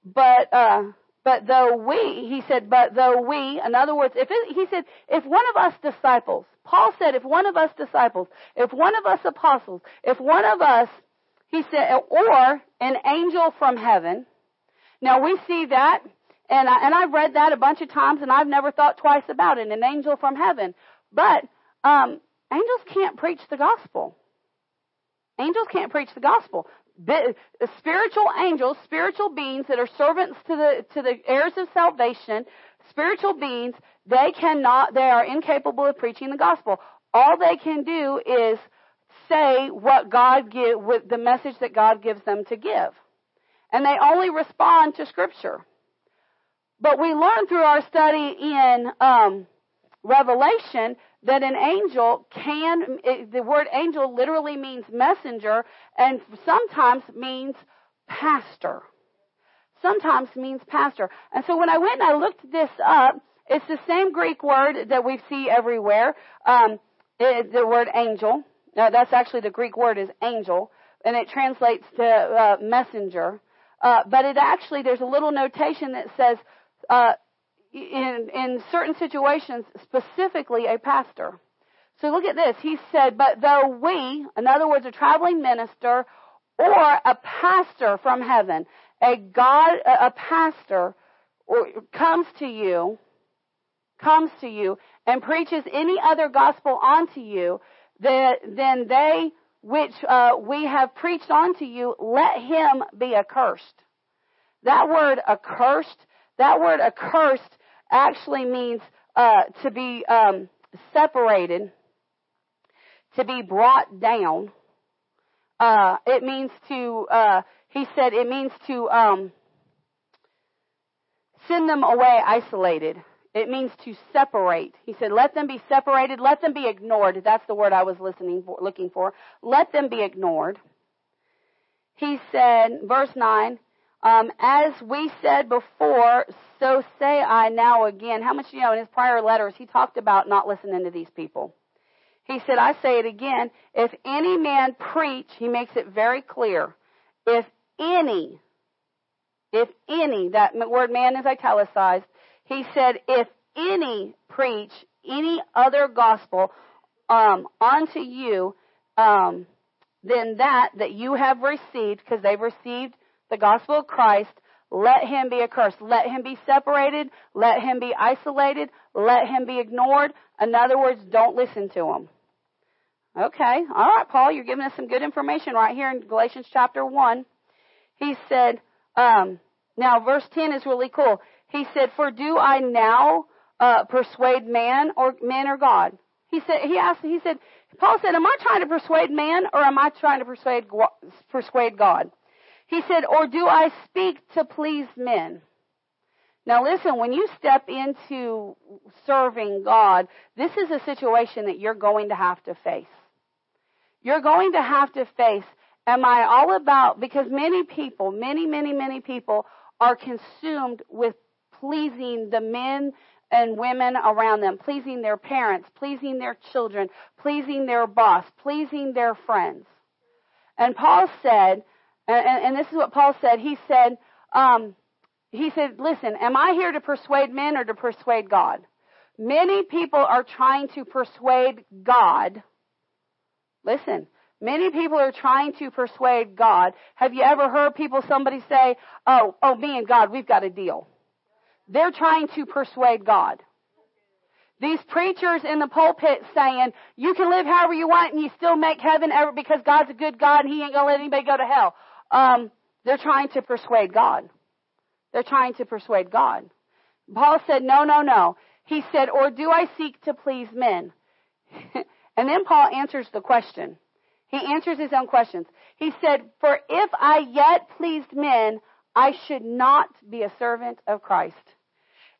But, uh, but though we, he said, but though we, in other words, if it, he said, if one of us disciples, Paul said, if one of us disciples, if one of us apostles, if one of us, he said, or an angel from heaven. Now we see that, and I, and I've read that a bunch of times, and I've never thought twice about it. An angel from heaven, but um, angels can't preach the gospel. Angels can't preach the gospel spiritual angels, spiritual beings that are servants to the to the heirs of salvation, spiritual beings, they cannot they are incapable of preaching the gospel. All they can do is say what God give with the message that God gives them to give. And they only respond to scripture. But we learn through our study in um, Revelation that an angel can, the word angel literally means messenger and sometimes means pastor. Sometimes means pastor. And so when I went and I looked this up, it's the same Greek word that we see everywhere. Um, it, the word angel. Now that's actually the Greek word is angel, and it translates to uh, messenger. Uh, but it actually there's a little notation that says uh, in, in certain situations, specifically a pastor. So look at this. He said, but though we, in other words, a traveling minister or a pastor from heaven, a God, a pastor or comes to you, comes to you and preaches any other gospel unto you, then they which uh, we have preached unto you, let him be accursed. That word accursed, that word accursed actually means uh, to be um, separated, to be brought down. Uh, it means to, uh, he said, it means to um, send them away isolated. It means to separate. He said, let them be separated, let them be ignored. That's the word I was listening for, looking for. Let them be ignored. He said, verse 9, um, as we said before, so say I now again. How much you know in his prior letters he talked about not listening to these people? He said, I say it again. If any man preach, he makes it very clear. If any, if any, that word man is italicized. He said, if any preach any other gospel um, unto you um, than that that you have received, because they've received the gospel of Christ, let him be accursed. Let him be separated. Let him be isolated. Let him be ignored. In other words, don't listen to him. Okay. All right, Paul, you're giving us some good information right here in Galatians chapter 1. He said, um, now verse 10 is really cool. He said, for do I now uh, persuade man or man or God? He said, he asked, he said, Paul said, am I trying to persuade man or am I trying to persuade, persuade God? He said, or do I speak to please men? Now listen, when you step into serving God, this is a situation that you're going to have to face. You're going to have to face, am I all about, because many people, many, many, many people are consumed with pleasing the men and women around them, pleasing their parents, pleasing their children, pleasing their boss, pleasing their friends. And Paul said, and, and this is what Paul said. He said, um, he said, listen, am I here to persuade men or to persuade God? Many people are trying to persuade God. Listen, many people are trying to persuade God. Have you ever heard people, somebody say, oh, oh, me and God, we've got a deal. They're trying to persuade God. These preachers in the pulpit saying, you can live however you want and you still make heaven ever because God's a good God and He ain't gonna let anybody go to hell. Um, they're trying to persuade God. They're trying to persuade God. Paul said, no, no, no. He said, or do I seek to please men? and then Paul answers the question. He answers his own questions. He said, for if I yet pleased men, I should not be a servant of Christ.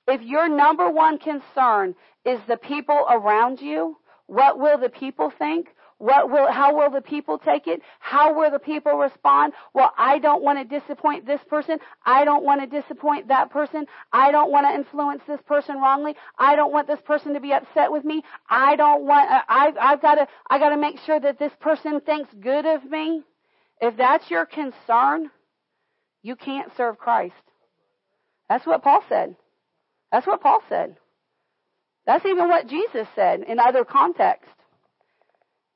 If your number one concern is the people around you, what will the people think? What will, how will the people take it? How will the people respond? Well, I don't want to disappoint this person. I don't want to disappoint that person. I don't want to influence this person wrongly. I don't want this person to be upset with me. I don't want, uh, I've, I've got to, I got to make sure that this person thinks good of me. If that's your concern, you can't serve Christ. That's what Paul said. That's what Paul said. That's even what Jesus said in other contexts.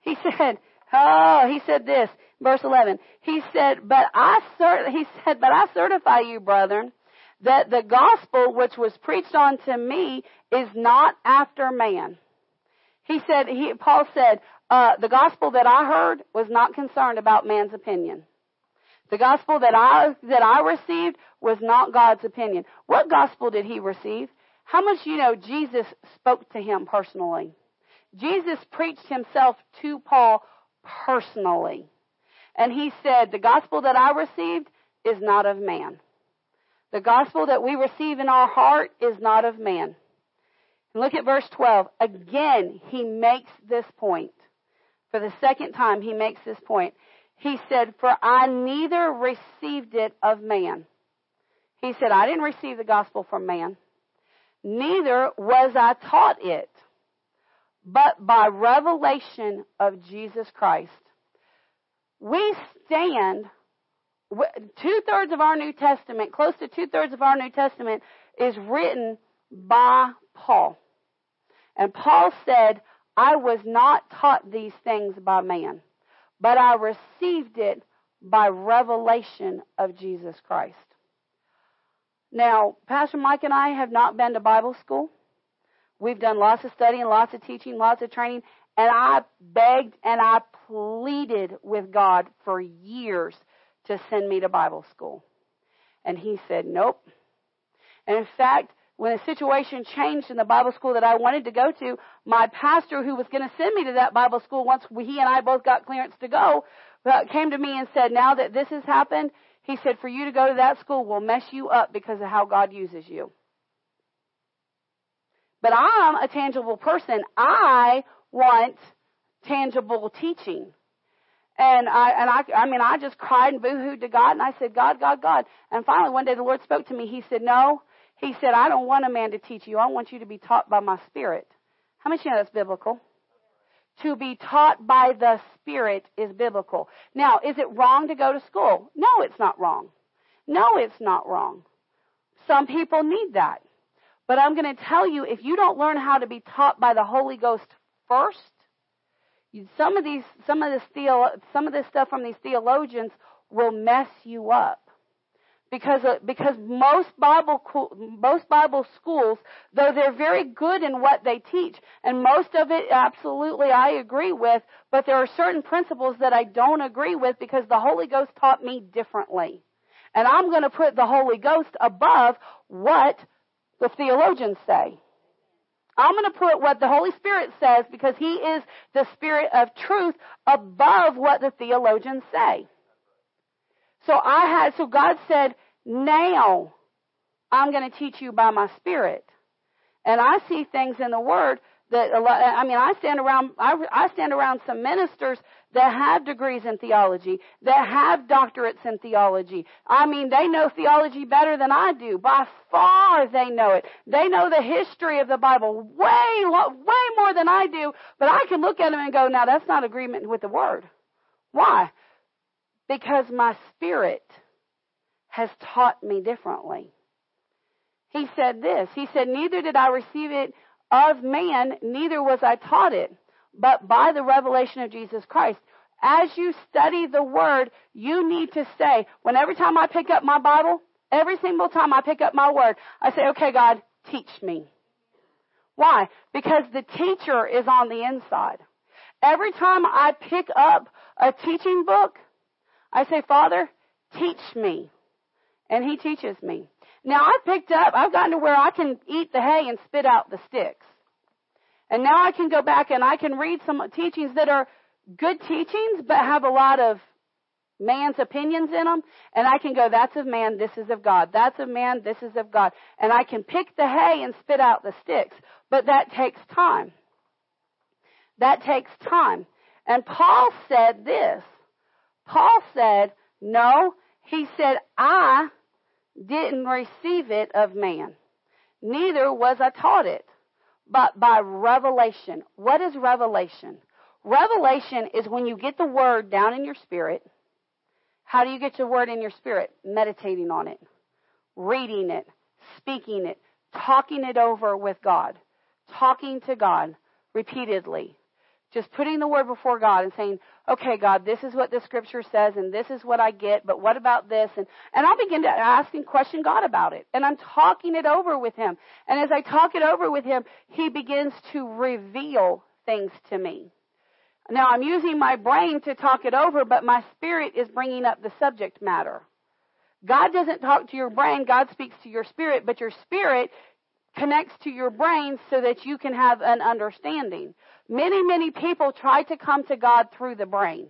He said, oh, he said this, verse 11. He said, but I cert- he said, but I certify you, brethren, that the gospel which was preached unto me is not after man. He said, he, Paul said, uh, the gospel that I heard was not concerned about man's opinion. The gospel that I, that I received was not God's opinion. What gospel did he receive? How much you know Jesus spoke to him personally? Jesus preached himself to Paul personally. And he said, the gospel that I received is not of man. The gospel that we receive in our heart is not of man. Look at verse 12. Again, he makes this point. For the second time, he makes this point. He said, For I neither received it of man. He said, I didn't receive the gospel from man. Neither was I taught it but by revelation of Jesus Christ. We stand, two thirds of our New Testament, close to two thirds of our New Testament is written by Paul. And Paul said, I was not taught these things by man, but I received it by revelation of Jesus Christ. Now, Pastor Mike and I have not been to Bible school. We've done lots of studying, lots of teaching, lots of training, and I begged and I pleaded with God for years to send me to Bible school. And he said, nope. And in fact, when a situation changed in the Bible school that I wanted to go to, my pastor who was going to send me to that Bible school once he and I both got clearance to go, uh, came to me and said, now that this has happened, he said, for you to go to that school will mess you up because of how God uses you. But I'm a tangible person. I want tangible teaching. And I and I I mean I just cried and boohooed to God and I said, God, God, God. And finally one day the Lord spoke to me. He said, No. He said, I don't want a man to teach you. I want you to be taught by my spirit. How much you know that's biblical? To be taught by the Spirit is biblical. Now, is it wrong to go to school? No, it's not wrong. No, it's not wrong. Some people need that. But I'm going to tell you, if you don't learn how to be taught by the Holy Ghost first, some of these, some of this theo, some of this stuff from these theologians will mess you up. Because, uh, because most Bible, most Bible schools, though they're very good in what they teach, and most of it absolutely I agree with, but there are certain principles that I don't agree with because the Holy Ghost taught me differently. And I'm going to put the Holy Ghost above what the theologians say. I'm going to put what the Holy Spirit says because He is the Spirit of truth above what the theologians say. So I had, so God said, now I'm going to teach you by my Spirit. And I see things in the Word that a lot, I mean, I stand around, I, I stand around some ministers that have degrees in theology, that have doctorates in theology. I mean, they know theology better than I do. By far they know it. They know the history of the Bible way, way more than I do, but I can look at them and go, now that's not agreement with the Word. Why? Because my spirit has taught me differently. He said this. He said, neither did I receive it of man, neither was I taught it but by the revelation of Jesus Christ. As you study the Word, you need to say, when every time I pick up my Bible, every single time I pick up my Word, I say, okay, God, teach me. Why? Because the teacher is on the inside. Every time I pick up a teaching book, I say, Father, teach me. And He teaches me. Now I've picked up, I've gotten to where I can eat the hay and spit out the sticks. And now I can go back and I can read some teachings that are good teachings, but have a lot of man's opinions in them. And I can go, that's of man, this is of God. That's of man, this is of God. And I can pick the hay and spit out the sticks. But that takes time. That takes time. And Paul said this. Paul said, no, he said, I didn't receive it of man. Neither was I taught it, but by revelation. What is revelation? Revelation is when you get the word down in your spirit. How do you get your word in your spirit? Meditating on it, reading it, speaking it, talking it over with God, talking to God repeatedly. Just putting the word before God and saying, okay, God, this is what the scripture says and this is what I get, but what about this? And, and I'll begin to ask and question God about it. And I'm talking it over with Him. And as I talk it over with Him, He begins to reveal things to me. Now I'm using my brain to talk it over, but my spirit is bringing up the subject matter. God doesn't talk to your brain, God speaks to your spirit, but your spirit connects to your brain so that you can have an understanding. Many, many people try to come to God through the brain.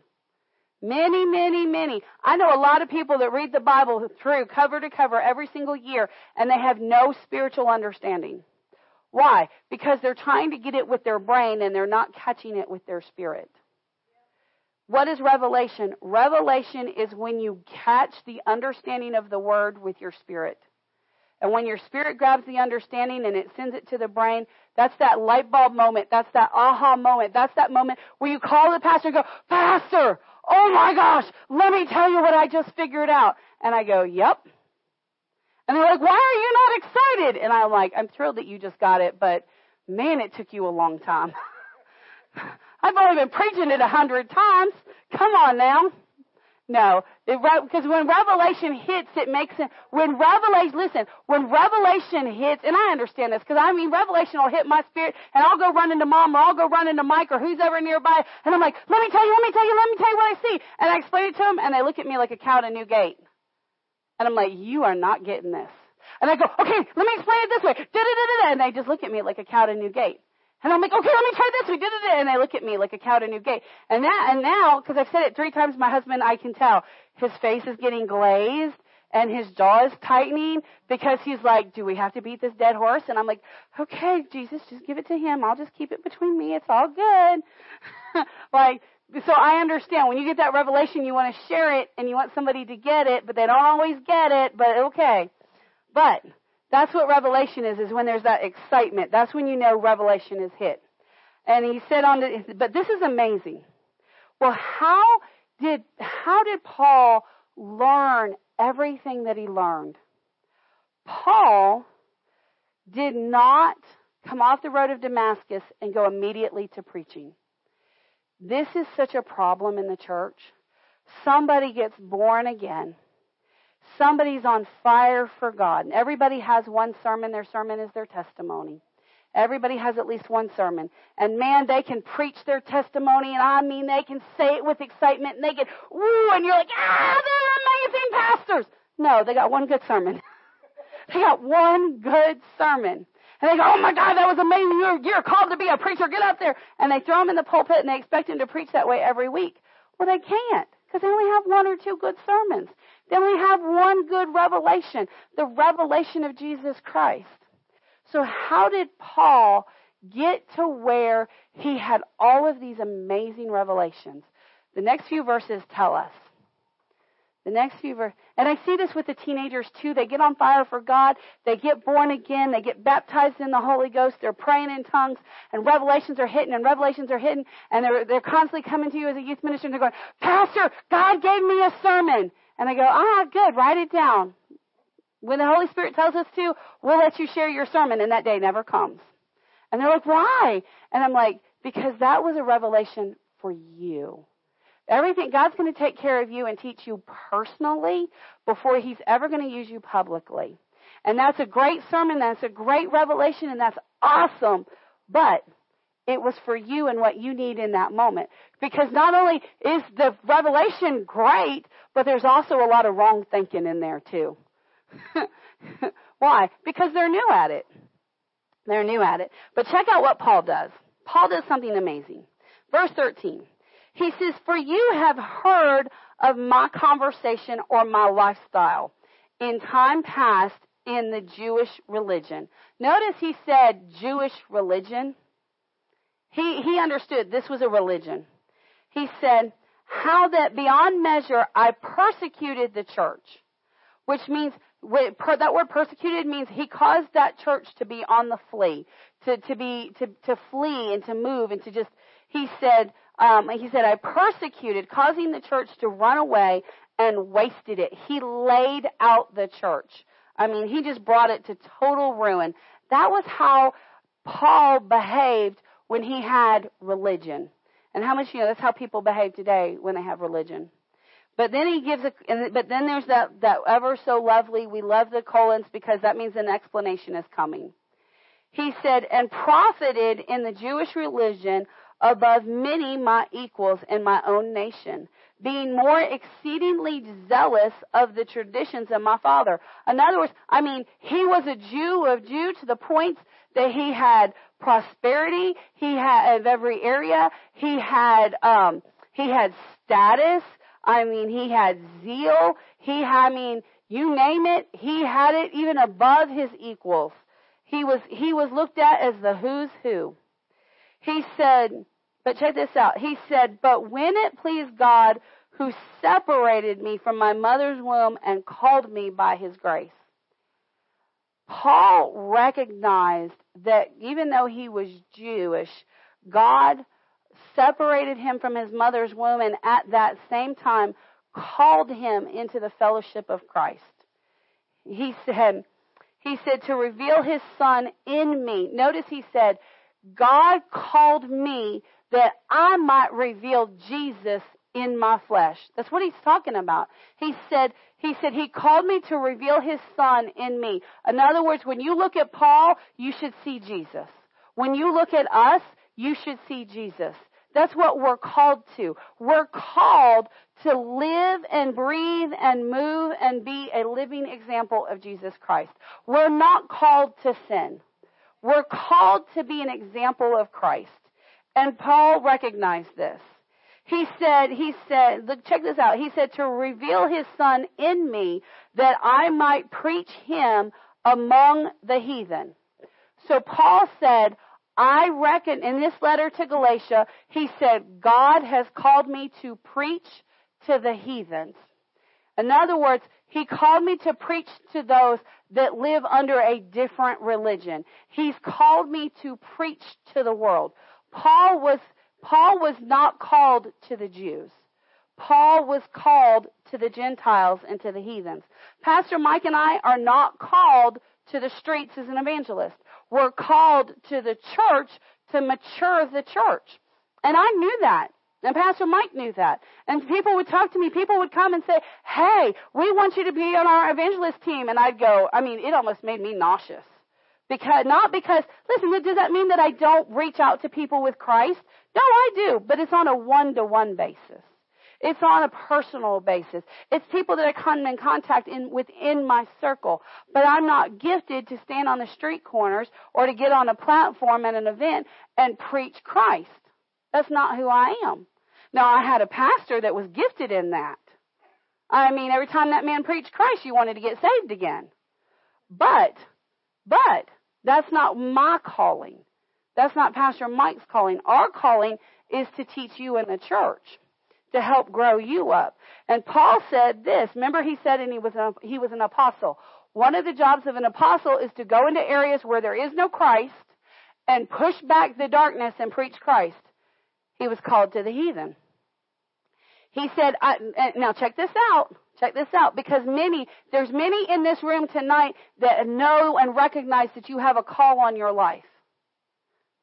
Many, many, many. I know a lot of people that read the Bible through cover to cover every single year and they have no spiritual understanding. Why? Because they're trying to get it with their brain and they're not catching it with their spirit. What is revelation? Revelation is when you catch the understanding of the word with your spirit. And when your spirit grabs the understanding and it sends it to the brain, that's that light bulb moment. That's that aha moment. That's that moment where you call the pastor and go, Pastor, oh my gosh, let me tell you what I just figured out. And I go, yep. And they're like, why are you not excited? And I'm like, I'm thrilled that you just got it, but man, it took you a long time. I've only been preaching it a hundred times. Come on now. No, because when revelation hits, it makes it. When revelation, listen, when revelation hits, and I understand this because I mean, revelation will hit my spirit, and I'll go run into mom, or I'll go run into Mike, or who's ever nearby, and I'm like, let me tell you, let me tell you, let me tell you what I see, and I explain it to them, and they look at me like a cow at a new gate. And I'm like, you are not getting this. And I go, okay, let me explain it this way. Da-da-da-da-da. And they just look at me like a cow at a new gate. And I'm like, okay, let me try this. We did it. And they look at me like a cow at a new gate. And that, and now, because I've said it three times, my husband, I can tell his face is getting glazed and his jaw is tightening because he's like, do we have to beat this dead horse? And I'm like, okay, Jesus, just give it to him. I'll just keep it between me. It's all good. like, so I understand when you get that revelation, you want to share it and you want somebody to get it, but they don't always get it, but okay. But that's what revelation is, is when there's that excitement. That's when you know revelation is hit. And he said on the, but this is amazing. Well, how did, how did Paul learn everything that he learned? Paul did not come off the road of Damascus and go immediately to preaching. This is such a problem in the church. Somebody gets born again. Somebody's on fire for God. And everybody has one sermon. Their sermon is their testimony. Everybody has at least one sermon. And man, they can preach their testimony, and I mean, they can say it with excitement, and they get, woo, and you're like, ah, they're amazing pastors. No, they got one good sermon. they got one good sermon. And they go, oh my God, that was amazing. You're, you're called to be a preacher. Get up there. And they throw him in the pulpit and they expect him to preach that way every week. Well, they can't because they only have one or two good sermons. They only have one good revelation, the revelation of Jesus Christ. So how did Paul get to where he had all of these amazing revelations? The next few verses tell us. The next few verses. And I see this with the teenagers too. They get on fire for God. They get born again. They get baptized in the Holy Ghost. They're praying in tongues and revelations are hitting and revelations are hitting and they're, they're constantly coming to you as a youth minister and they're going, Pastor, God gave me a sermon. And I go, ah, good, write it down. When the Holy Spirit tells us to, we'll let you share your sermon and that day never comes. And they're like, why? And I'm like, because that was a revelation for you. Everything, God's going to take care of you and teach you personally before He's ever going to use you publicly. And that's a great sermon, that's a great revelation, and that's awesome. But it was for you and what you need in that moment. Because not only is the revelation great, but there's also a lot of wrong thinking in there too. Why? Because they're new at it. They're new at it. But check out what Paul does. Paul does something amazing. Verse 13. He says, For you have heard of my conversation or my lifestyle in time past in the Jewish religion. Notice he said Jewish religion. He, he understood this was a religion. He said, how that beyond measure I persecuted the church, which means that word persecuted means he caused that church to be on the flee, to, to be, to, to flee and to move and to just, he said, um, he said, I persecuted, causing the church to run away and wasted it. He laid out the church. I mean, he just brought it to total ruin. That was how Paul behaved when he had religion. And how much you know that's how people behave today when they have religion. But then he gives a, but then there's that, that ever so lovely, we love the colons because that means an explanation is coming. He said, and profited in the Jewish religion above many my equals in my own nation, being more exceedingly zealous of the traditions of my father. In other words, I mean, he was a Jew of Jew to the point that he had prosperity, he had of every area, he had um he had status, I mean, he had zeal, he had, I mean, you name it, he had it even above his equals. He was he was looked at as the who's who. He said, but check this out. He said, But when it pleased God who separated me from my mother's womb and called me by his grace. Paul recognized that even though he was Jewish, God separated him from his mother's womb and at that same time called him into the fellowship of Christ. He said, he said to reveal his son in me. Notice he said, God called me that I might reveal Jesus in my flesh. That's what he's talking about. He said, he said, he called me to reveal his son in me. In other words, when you look at Paul, you should see Jesus. When you look at us, you should see Jesus. That's what we're called to. We're called to live and breathe and move and be a living example of Jesus Christ. We're not called to sin. We're called to be an example of Christ. And Paul recognized this. He said, he said, look, check this out. He said to reveal his son in me that I might preach him among the heathen. So Paul said, I reckon in this letter to Galatia, he said, God has called me to preach to the heathens. In other words, he called me to preach to those that live under a different religion. He's called me to preach to the world. Paul was, Paul was not called to the Jews. Paul was called to the Gentiles and to the heathens. Pastor Mike and I are not called to the streets as an evangelist. We're called to the church to mature the church. And I knew that. And Pastor Mike knew that. And people would talk to me. People would come and say, Hey, we want you to be on our evangelist team. And I'd go, I mean, it almost made me nauseous. Because, not because, listen, does that mean that I don't reach out to people with Christ? No, I do, but it's on a one-to-one basis. It's on a personal basis. It's people that I come in contact in within my circle. But I'm not gifted to stand on the street corners or to get on a platform at an event and preach Christ. That's not who I am. Now I had a pastor that was gifted in that. I mean, every time that man preached Christ, you wanted to get saved again. But, but, that's not my calling. That's not Pastor Mike's calling. Our calling is to teach you in the church, to help grow you up. And Paul said this. Remember, he said, and he was an, he was an apostle. One of the jobs of an apostle is to go into areas where there is no Christ and push back the darkness and preach Christ. He was called to the heathen. He said, now check this out. Check this out because many, there's many in this room tonight that know and recognize that you have a call on your life.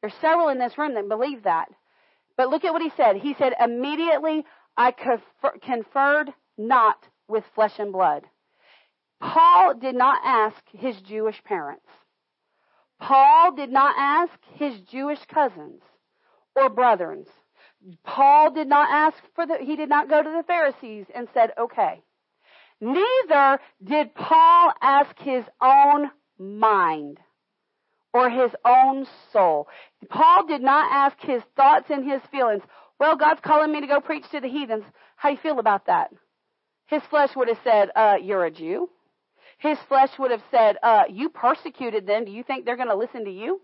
There's several in this room that believe that. But look at what he said. He said, immediately I conferred not with flesh and blood. Paul did not ask his Jewish parents. Paul did not ask his Jewish cousins or brethren. Paul did not ask for the, he did not go to the Pharisees and said, okay. Neither did Paul ask his own mind or his own soul. Paul did not ask his thoughts and his feelings. Well, God's calling me to go preach to the heathens. How do you feel about that? His flesh would have said, uh, you're a Jew. His flesh would have said, uh, you persecuted them. Do you think they're going to listen to you?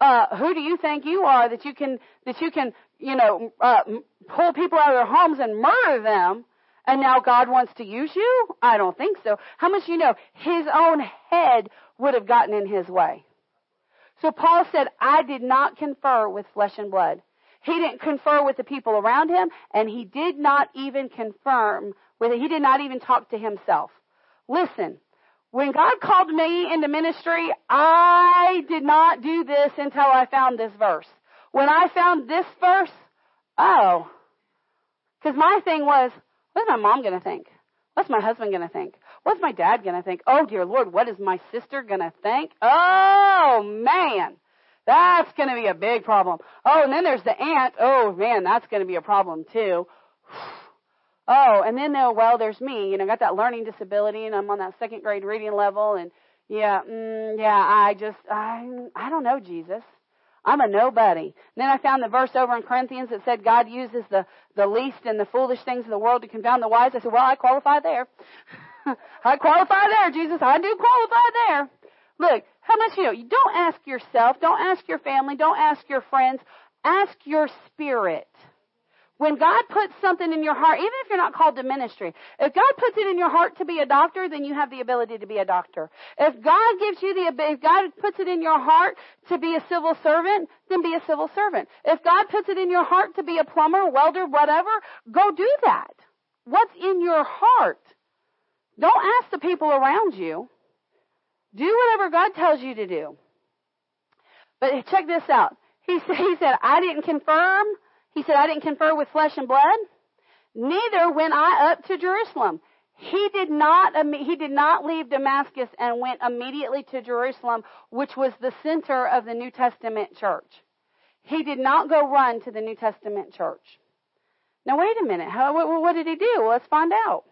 Uh, who do you think you are that you can, that you can, you know, uh, pull people out of their homes and murder them? And now God wants to use you? I don't think so. How much you know? His own head would have gotten in his way. So Paul said, I did not confer with flesh and blood. He didn't confer with the people around him, and he did not even confirm with it. He did not even talk to himself. Listen, when God called me into ministry, I did not do this until I found this verse. When I found this verse, oh, because my thing was, what's my mom going to think? What's my husband going to think? What's my dad going to think? Oh, dear Lord, what is my sister going to think? Oh, man. That's going to be a big problem. Oh, and then there's the aunt. Oh, man, that's going to be a problem too. Oh, and then there, well, there's me. You know, I got that learning disability, and I'm on that second grade reading level, and yeah, mm, yeah, I just, I, I don't know Jesus. I'm a nobody. And then I found the verse over in Corinthians that said God uses the, the least and the foolish things of the world to confound the wise. I said, well, I qualify there. I qualify there, Jesus. I do qualify there. Look, how much you know? You don't ask yourself, don't ask your family, don't ask your friends. Ask your spirit. When God puts something in your heart, even if you're not called to ministry, if God puts it in your heart to be a doctor, then you have the ability to be a doctor. If God gives you the, if God puts it in your heart to be a civil servant, then be a civil servant. If God puts it in your heart to be a plumber, welder, whatever, go do that. What's in your heart? Don't ask the people around you. Do whatever God tells you to do. But check this out. He he said, I didn't confirm he said, I didn't confer with flesh and blood. Neither went I up to Jerusalem. He did not, he did not leave Damascus and went immediately to Jerusalem, which was the center of the New Testament church. He did not go run to the New Testament church. Now wait a minute. How, what, what did he do? Well, let's find out.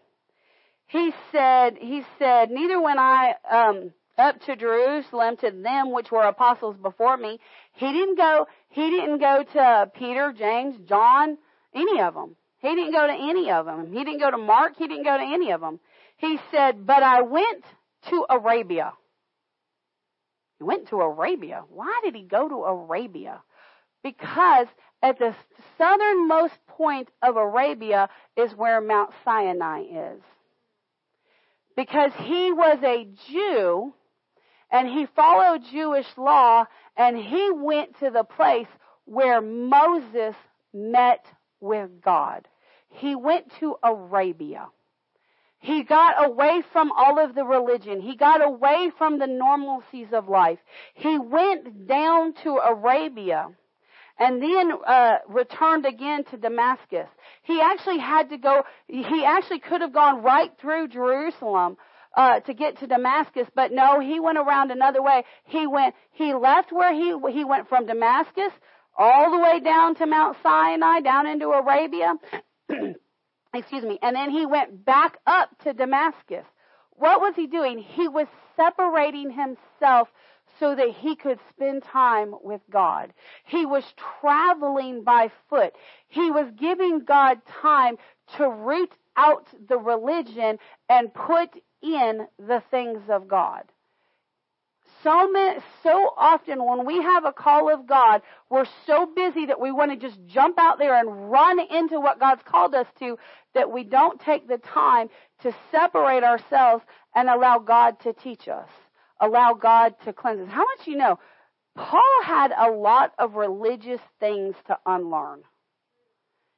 He said, he said, neither went I, um, up to Jerusalem to them which were apostles before me. He didn't go, he didn't go to Peter, James, John, any of them. He didn't go to any of them. He didn't go to Mark. He didn't go to any of them. He said, but I went to Arabia. He went to Arabia. Why did he go to Arabia? Because at the southernmost point of Arabia is where Mount Sinai is. Because he was a Jew and he followed Jewish law and he went to the place where Moses met with God. He went to Arabia. He got away from all of the religion. He got away from the normalcies of life. He went down to Arabia and then uh, returned again to Damascus. He actually had to go, he actually could have gone right through Jerusalem, uh, to get to Damascus, but no, he went around another way. He went, he left where he, he went from Damascus all the way down to Mount Sinai, down into Arabia. Excuse me. And then he went back up to Damascus. What was he doing? He was separating himself so that he could spend time with God. He was traveling by foot. He was giving God time to root out the religion and put in the things of God. So so often when we have a call of God, we're so busy that we want to just jump out there and run into what God's called us to that we don't take the time to separate ourselves and allow God to teach us. Allow God to cleanse us. How much you know? Paul had a lot of religious things to unlearn.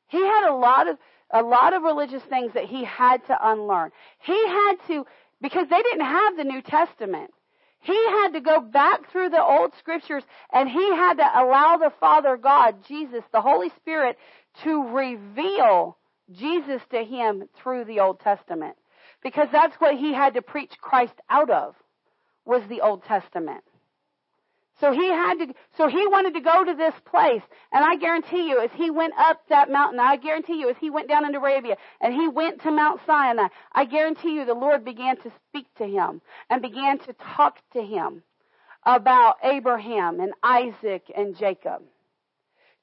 He had a lot of a lot of religious things that he had to unlearn. He had to, because they didn't have the New Testament. He had to go back through the old scriptures and he had to allow the Father God, Jesus, the Holy Spirit, to reveal Jesus to him through the Old Testament. Because that's what he had to preach Christ out of, was the Old Testament. So he had to, so he wanted to go to this place. And I guarantee you, as he went up that mountain, I guarantee you, as he went down into Arabia and he went to Mount Sinai, I guarantee you the Lord began to speak to him and began to talk to him about Abraham and Isaac and Jacob.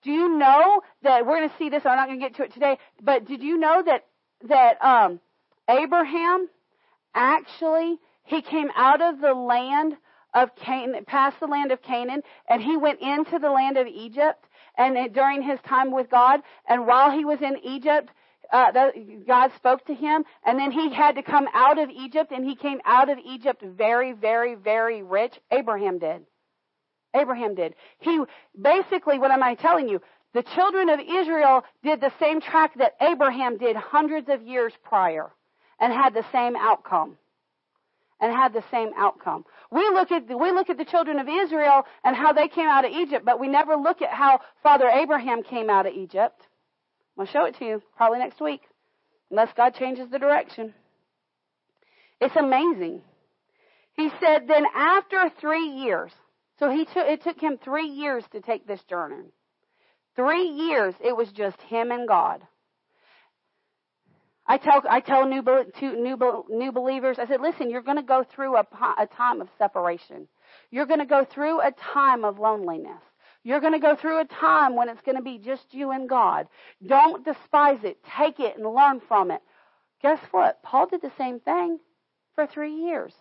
Do you know that we're going to see this? I'm not going to get to it today, but did you know that that um, Abraham actually he came out of the land of Canaan, past the land of Canaan, and he went into the land of Egypt. And during his time with God, and while he was in Egypt, uh, God spoke to him, and then he had to come out of Egypt, and he came out of Egypt very, very, very rich. Abraham did. Abraham did. He basically, what am I telling you? The children of Israel did the same track that Abraham did hundreds of years prior, and had the same outcome and had the same outcome. We look at the, we look at the children of Israel and how they came out of Egypt, but we never look at how Father Abraham came out of Egypt. I'll show it to you probably next week, unless God changes the direction. It's amazing. He said, then after three years, so he took, it took him three years to take this journey. Three years, it was just him and God. I tell I tell new to new new believers. I said, listen, you're going to go through a, a time of separation. You're going to go through a time of loneliness. You're going to go through a time when it's going to be just you and God. Don't despise it. Take it and learn from it. Guess what? Paul did the same thing for three years.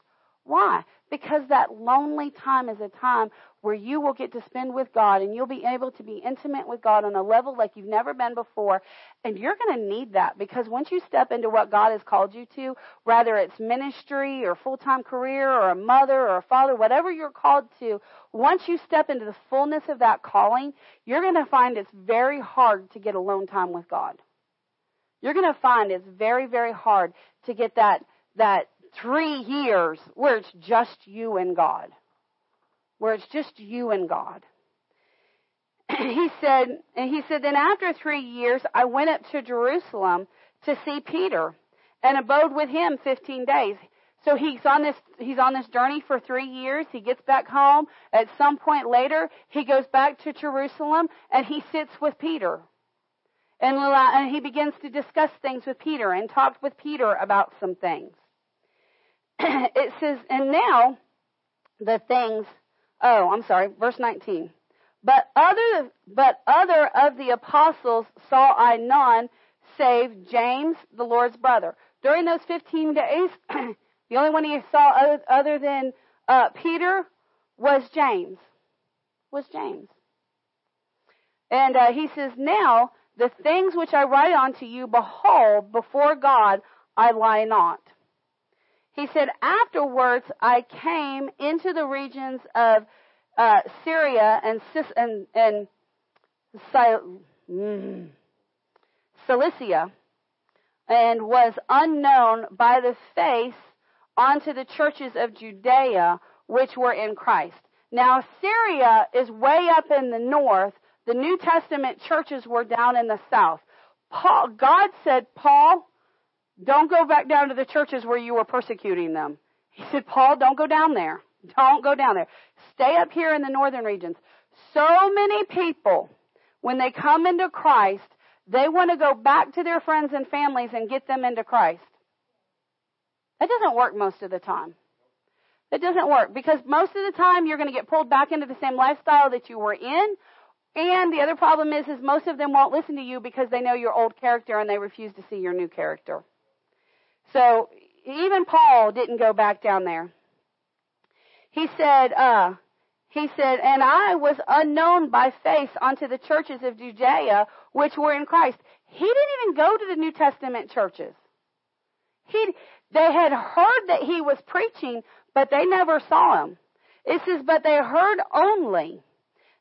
Why? Because that lonely time is a time where you will get to spend with God and you'll be able to be intimate with God on a level like you've never been before. And you're going to need that because once you step into what God has called you to, whether it's ministry or full-time career or a mother or a father, whatever you're called to, once you step into the fullness of that calling, you're going to find it's very hard to get alone time with God. You're going to find it's very, very hard to get that, that three years where it's just you and God. Where it's just you and God. he said, and he said, then after three years, I went up to Jerusalem to see Peter and abode with him 15 days. So he's on this, he's on this journey for three years. He gets back home. At some point later, he goes back to Jerusalem and he sits with Peter. And, he begins to discuss things with Peter and talk with Peter about some things. it says, and now the things, oh, I'm sorry, verse 19. But other, but other of the apostles saw I none save James, the Lord's brother. During those 15 days, the only one he saw other, than uh, Peter was James. Was James. And uh, he says, Now the things which I write unto you, behold, before God I lie not. He said, Afterwards I came into the regions of uh, Syria and, and, and mm, Cilicia and was unknown by the face unto the churches of Judea which were in Christ. Now Syria is way up in the north. The New Testament churches were down in the south. Paul, God said, Paul, don't go back down to the churches where you were persecuting them. He said, Paul, don't go down there. Don't go down there. Stay up here in the northern regions. So many people, when they come into Christ, they want to go back to their friends and families and get them into Christ. That doesn't work most of the time. That doesn't work because most of the time you're going to get pulled back into the same lifestyle that you were in. And the other problem is, is most of them won't listen to you because they know your old character and they refuse to see your new character. So even Paul didn't go back down there. He said, uh, he said, and I was unknown by face unto the churches of Judea which were in Christ. He didn't even go to the New Testament churches. He, they had heard that he was preaching, but they never saw him. It says, but they heard only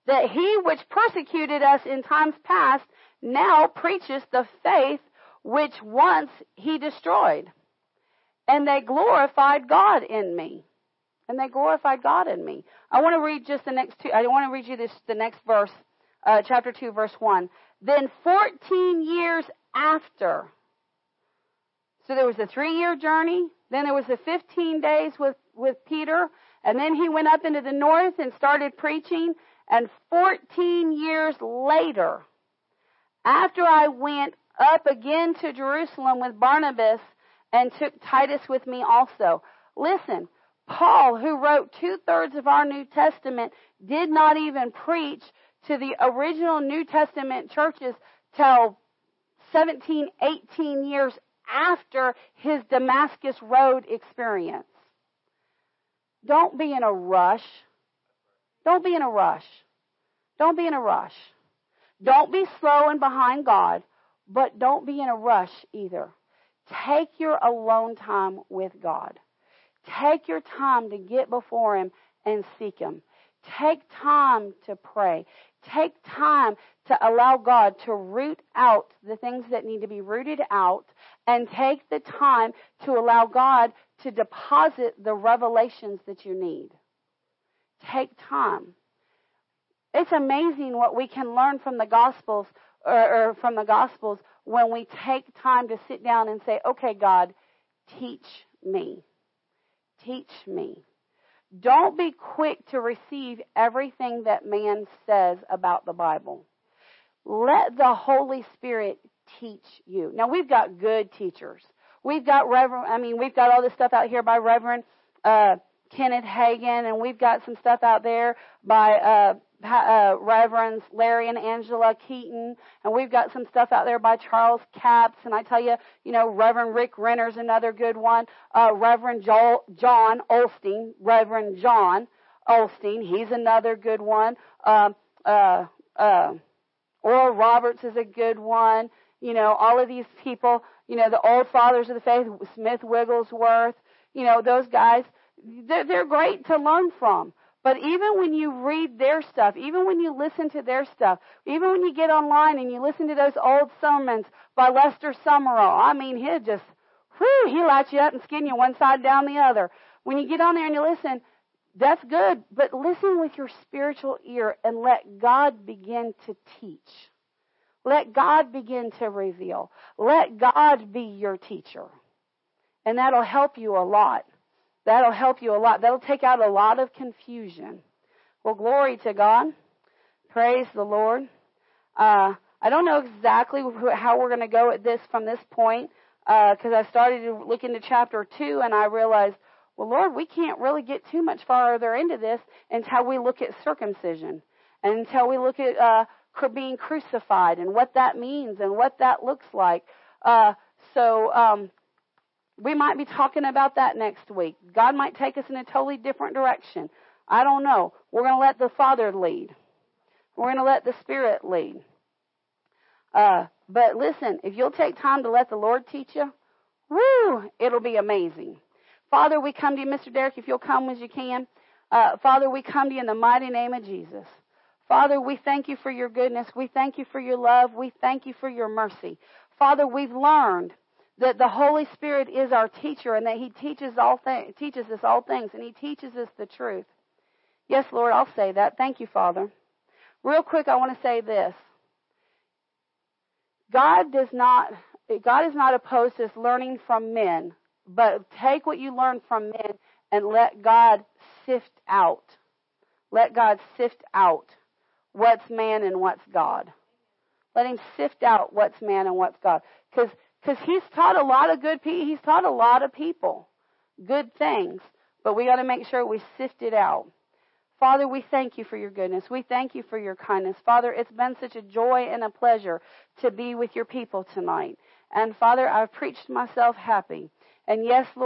that he which persecuted us in times past now preaches the faith which once he destroyed. And they glorified God in me. And they glorified God in me. I want to read just the next two. I want to read you this, the next verse, uh, chapter 2, verse 1. Then 14 years after, so there was a three year journey, then there was the 15 days with, with Peter, And then he went up into the north and started preaching. And 14 years later, after I went up again to Jerusalem with Barnabas and took Titus with me also. Listen, Paul, who wrote two thirds of our New Testament, did not even preach to the original New Testament churches till 17, 18 years after his Damascus Road experience. Don't be in a rush. Don't be in a rush. Don't be in a rush. Don't be slow and behind God, but don't be in a rush either. Take your alone time with God. Take your time to get before Him and seek Him. Take time to pray. Take time to allow God to root out the things that need to be rooted out and take the time to allow God to deposit the revelations that you need. Take time. It's amazing what we can learn from the Gospels or, or from the Gospels when we take time to sit down and say, okay, God, teach me. Teach me. Don't be quick to receive everything that man says about the Bible. Let the Holy Spirit teach you. Now we've got good teachers. We've got Reverend, I mean, we've got all this stuff out here by Reverend, uh, Kenneth Hagin, and we've got some stuff out there by, uh, uh, Reverends Larry and Angela Keaton, and we've got some stuff out there by Charles Capps, and I tell you, you know, Reverend Rick Renner's another good one. Uh, Reverend Joel, John Osteen, Reverend John Osteen, he's another good one. Um, uh, uh, Oral Roberts is a good one. You know, all of these people, you know, the old fathers of the faith, Smith Wigglesworth, you know, those guys, they're, they're great to learn from. But even when you read their stuff, even when you listen to their stuff, even when you get online and you listen to those old sermons by Lester Sumrall, I mean, he just, whew, he lights you up and skin you one side down the other. When you get on there and you listen, that's good, but listen with your spiritual ear and let God begin to teach. Let God begin to reveal. Let God be your teacher. And that'll help you a lot. That'll help you a lot. That'll take out a lot of confusion. Well, glory to God. Praise the Lord. Uh, I don't know exactly how we're going to go at this from this point because uh, I started to look into chapter 2 and I realized, well, Lord, we can't really get too much farther into this until we look at circumcision and until we look at uh, being crucified and what that means and what that looks like. Uh, so um, we might be talking about that next week. God might take us in a totally different direction. I don't know. We're going to let the Father lead. We're going to let the Spirit lead. Uh, but listen, if you'll take time to let the Lord teach you, woo, it'll be amazing. Father, we come to you, Mr. Derek, if you'll come as you can. Uh, Father, we come to you in the mighty name of Jesus. Father, we thank you for your goodness. We thank you for your love. We thank you for your mercy. Father, we've learned that the Holy Spirit is our teacher and that He teaches all teaches us all things and He teaches us the truth. Yes, Lord, I'll say that. Thank you, Father. Real quick, I want to say this. God does not God is not opposed to learning from men, but take what you learn from men and let God sift out. Let God sift out what's man and what's God. Let him sift out what's man and what's God. Because because he's taught a lot of good people. He's taught a lot of people good things, but we got to make sure we sift it out. Father, we thank you for your goodness. We thank you for your kindness. Father, it's been such a joy and a pleasure to be with your people tonight. And Father, I've preached myself happy. And yes, Lord.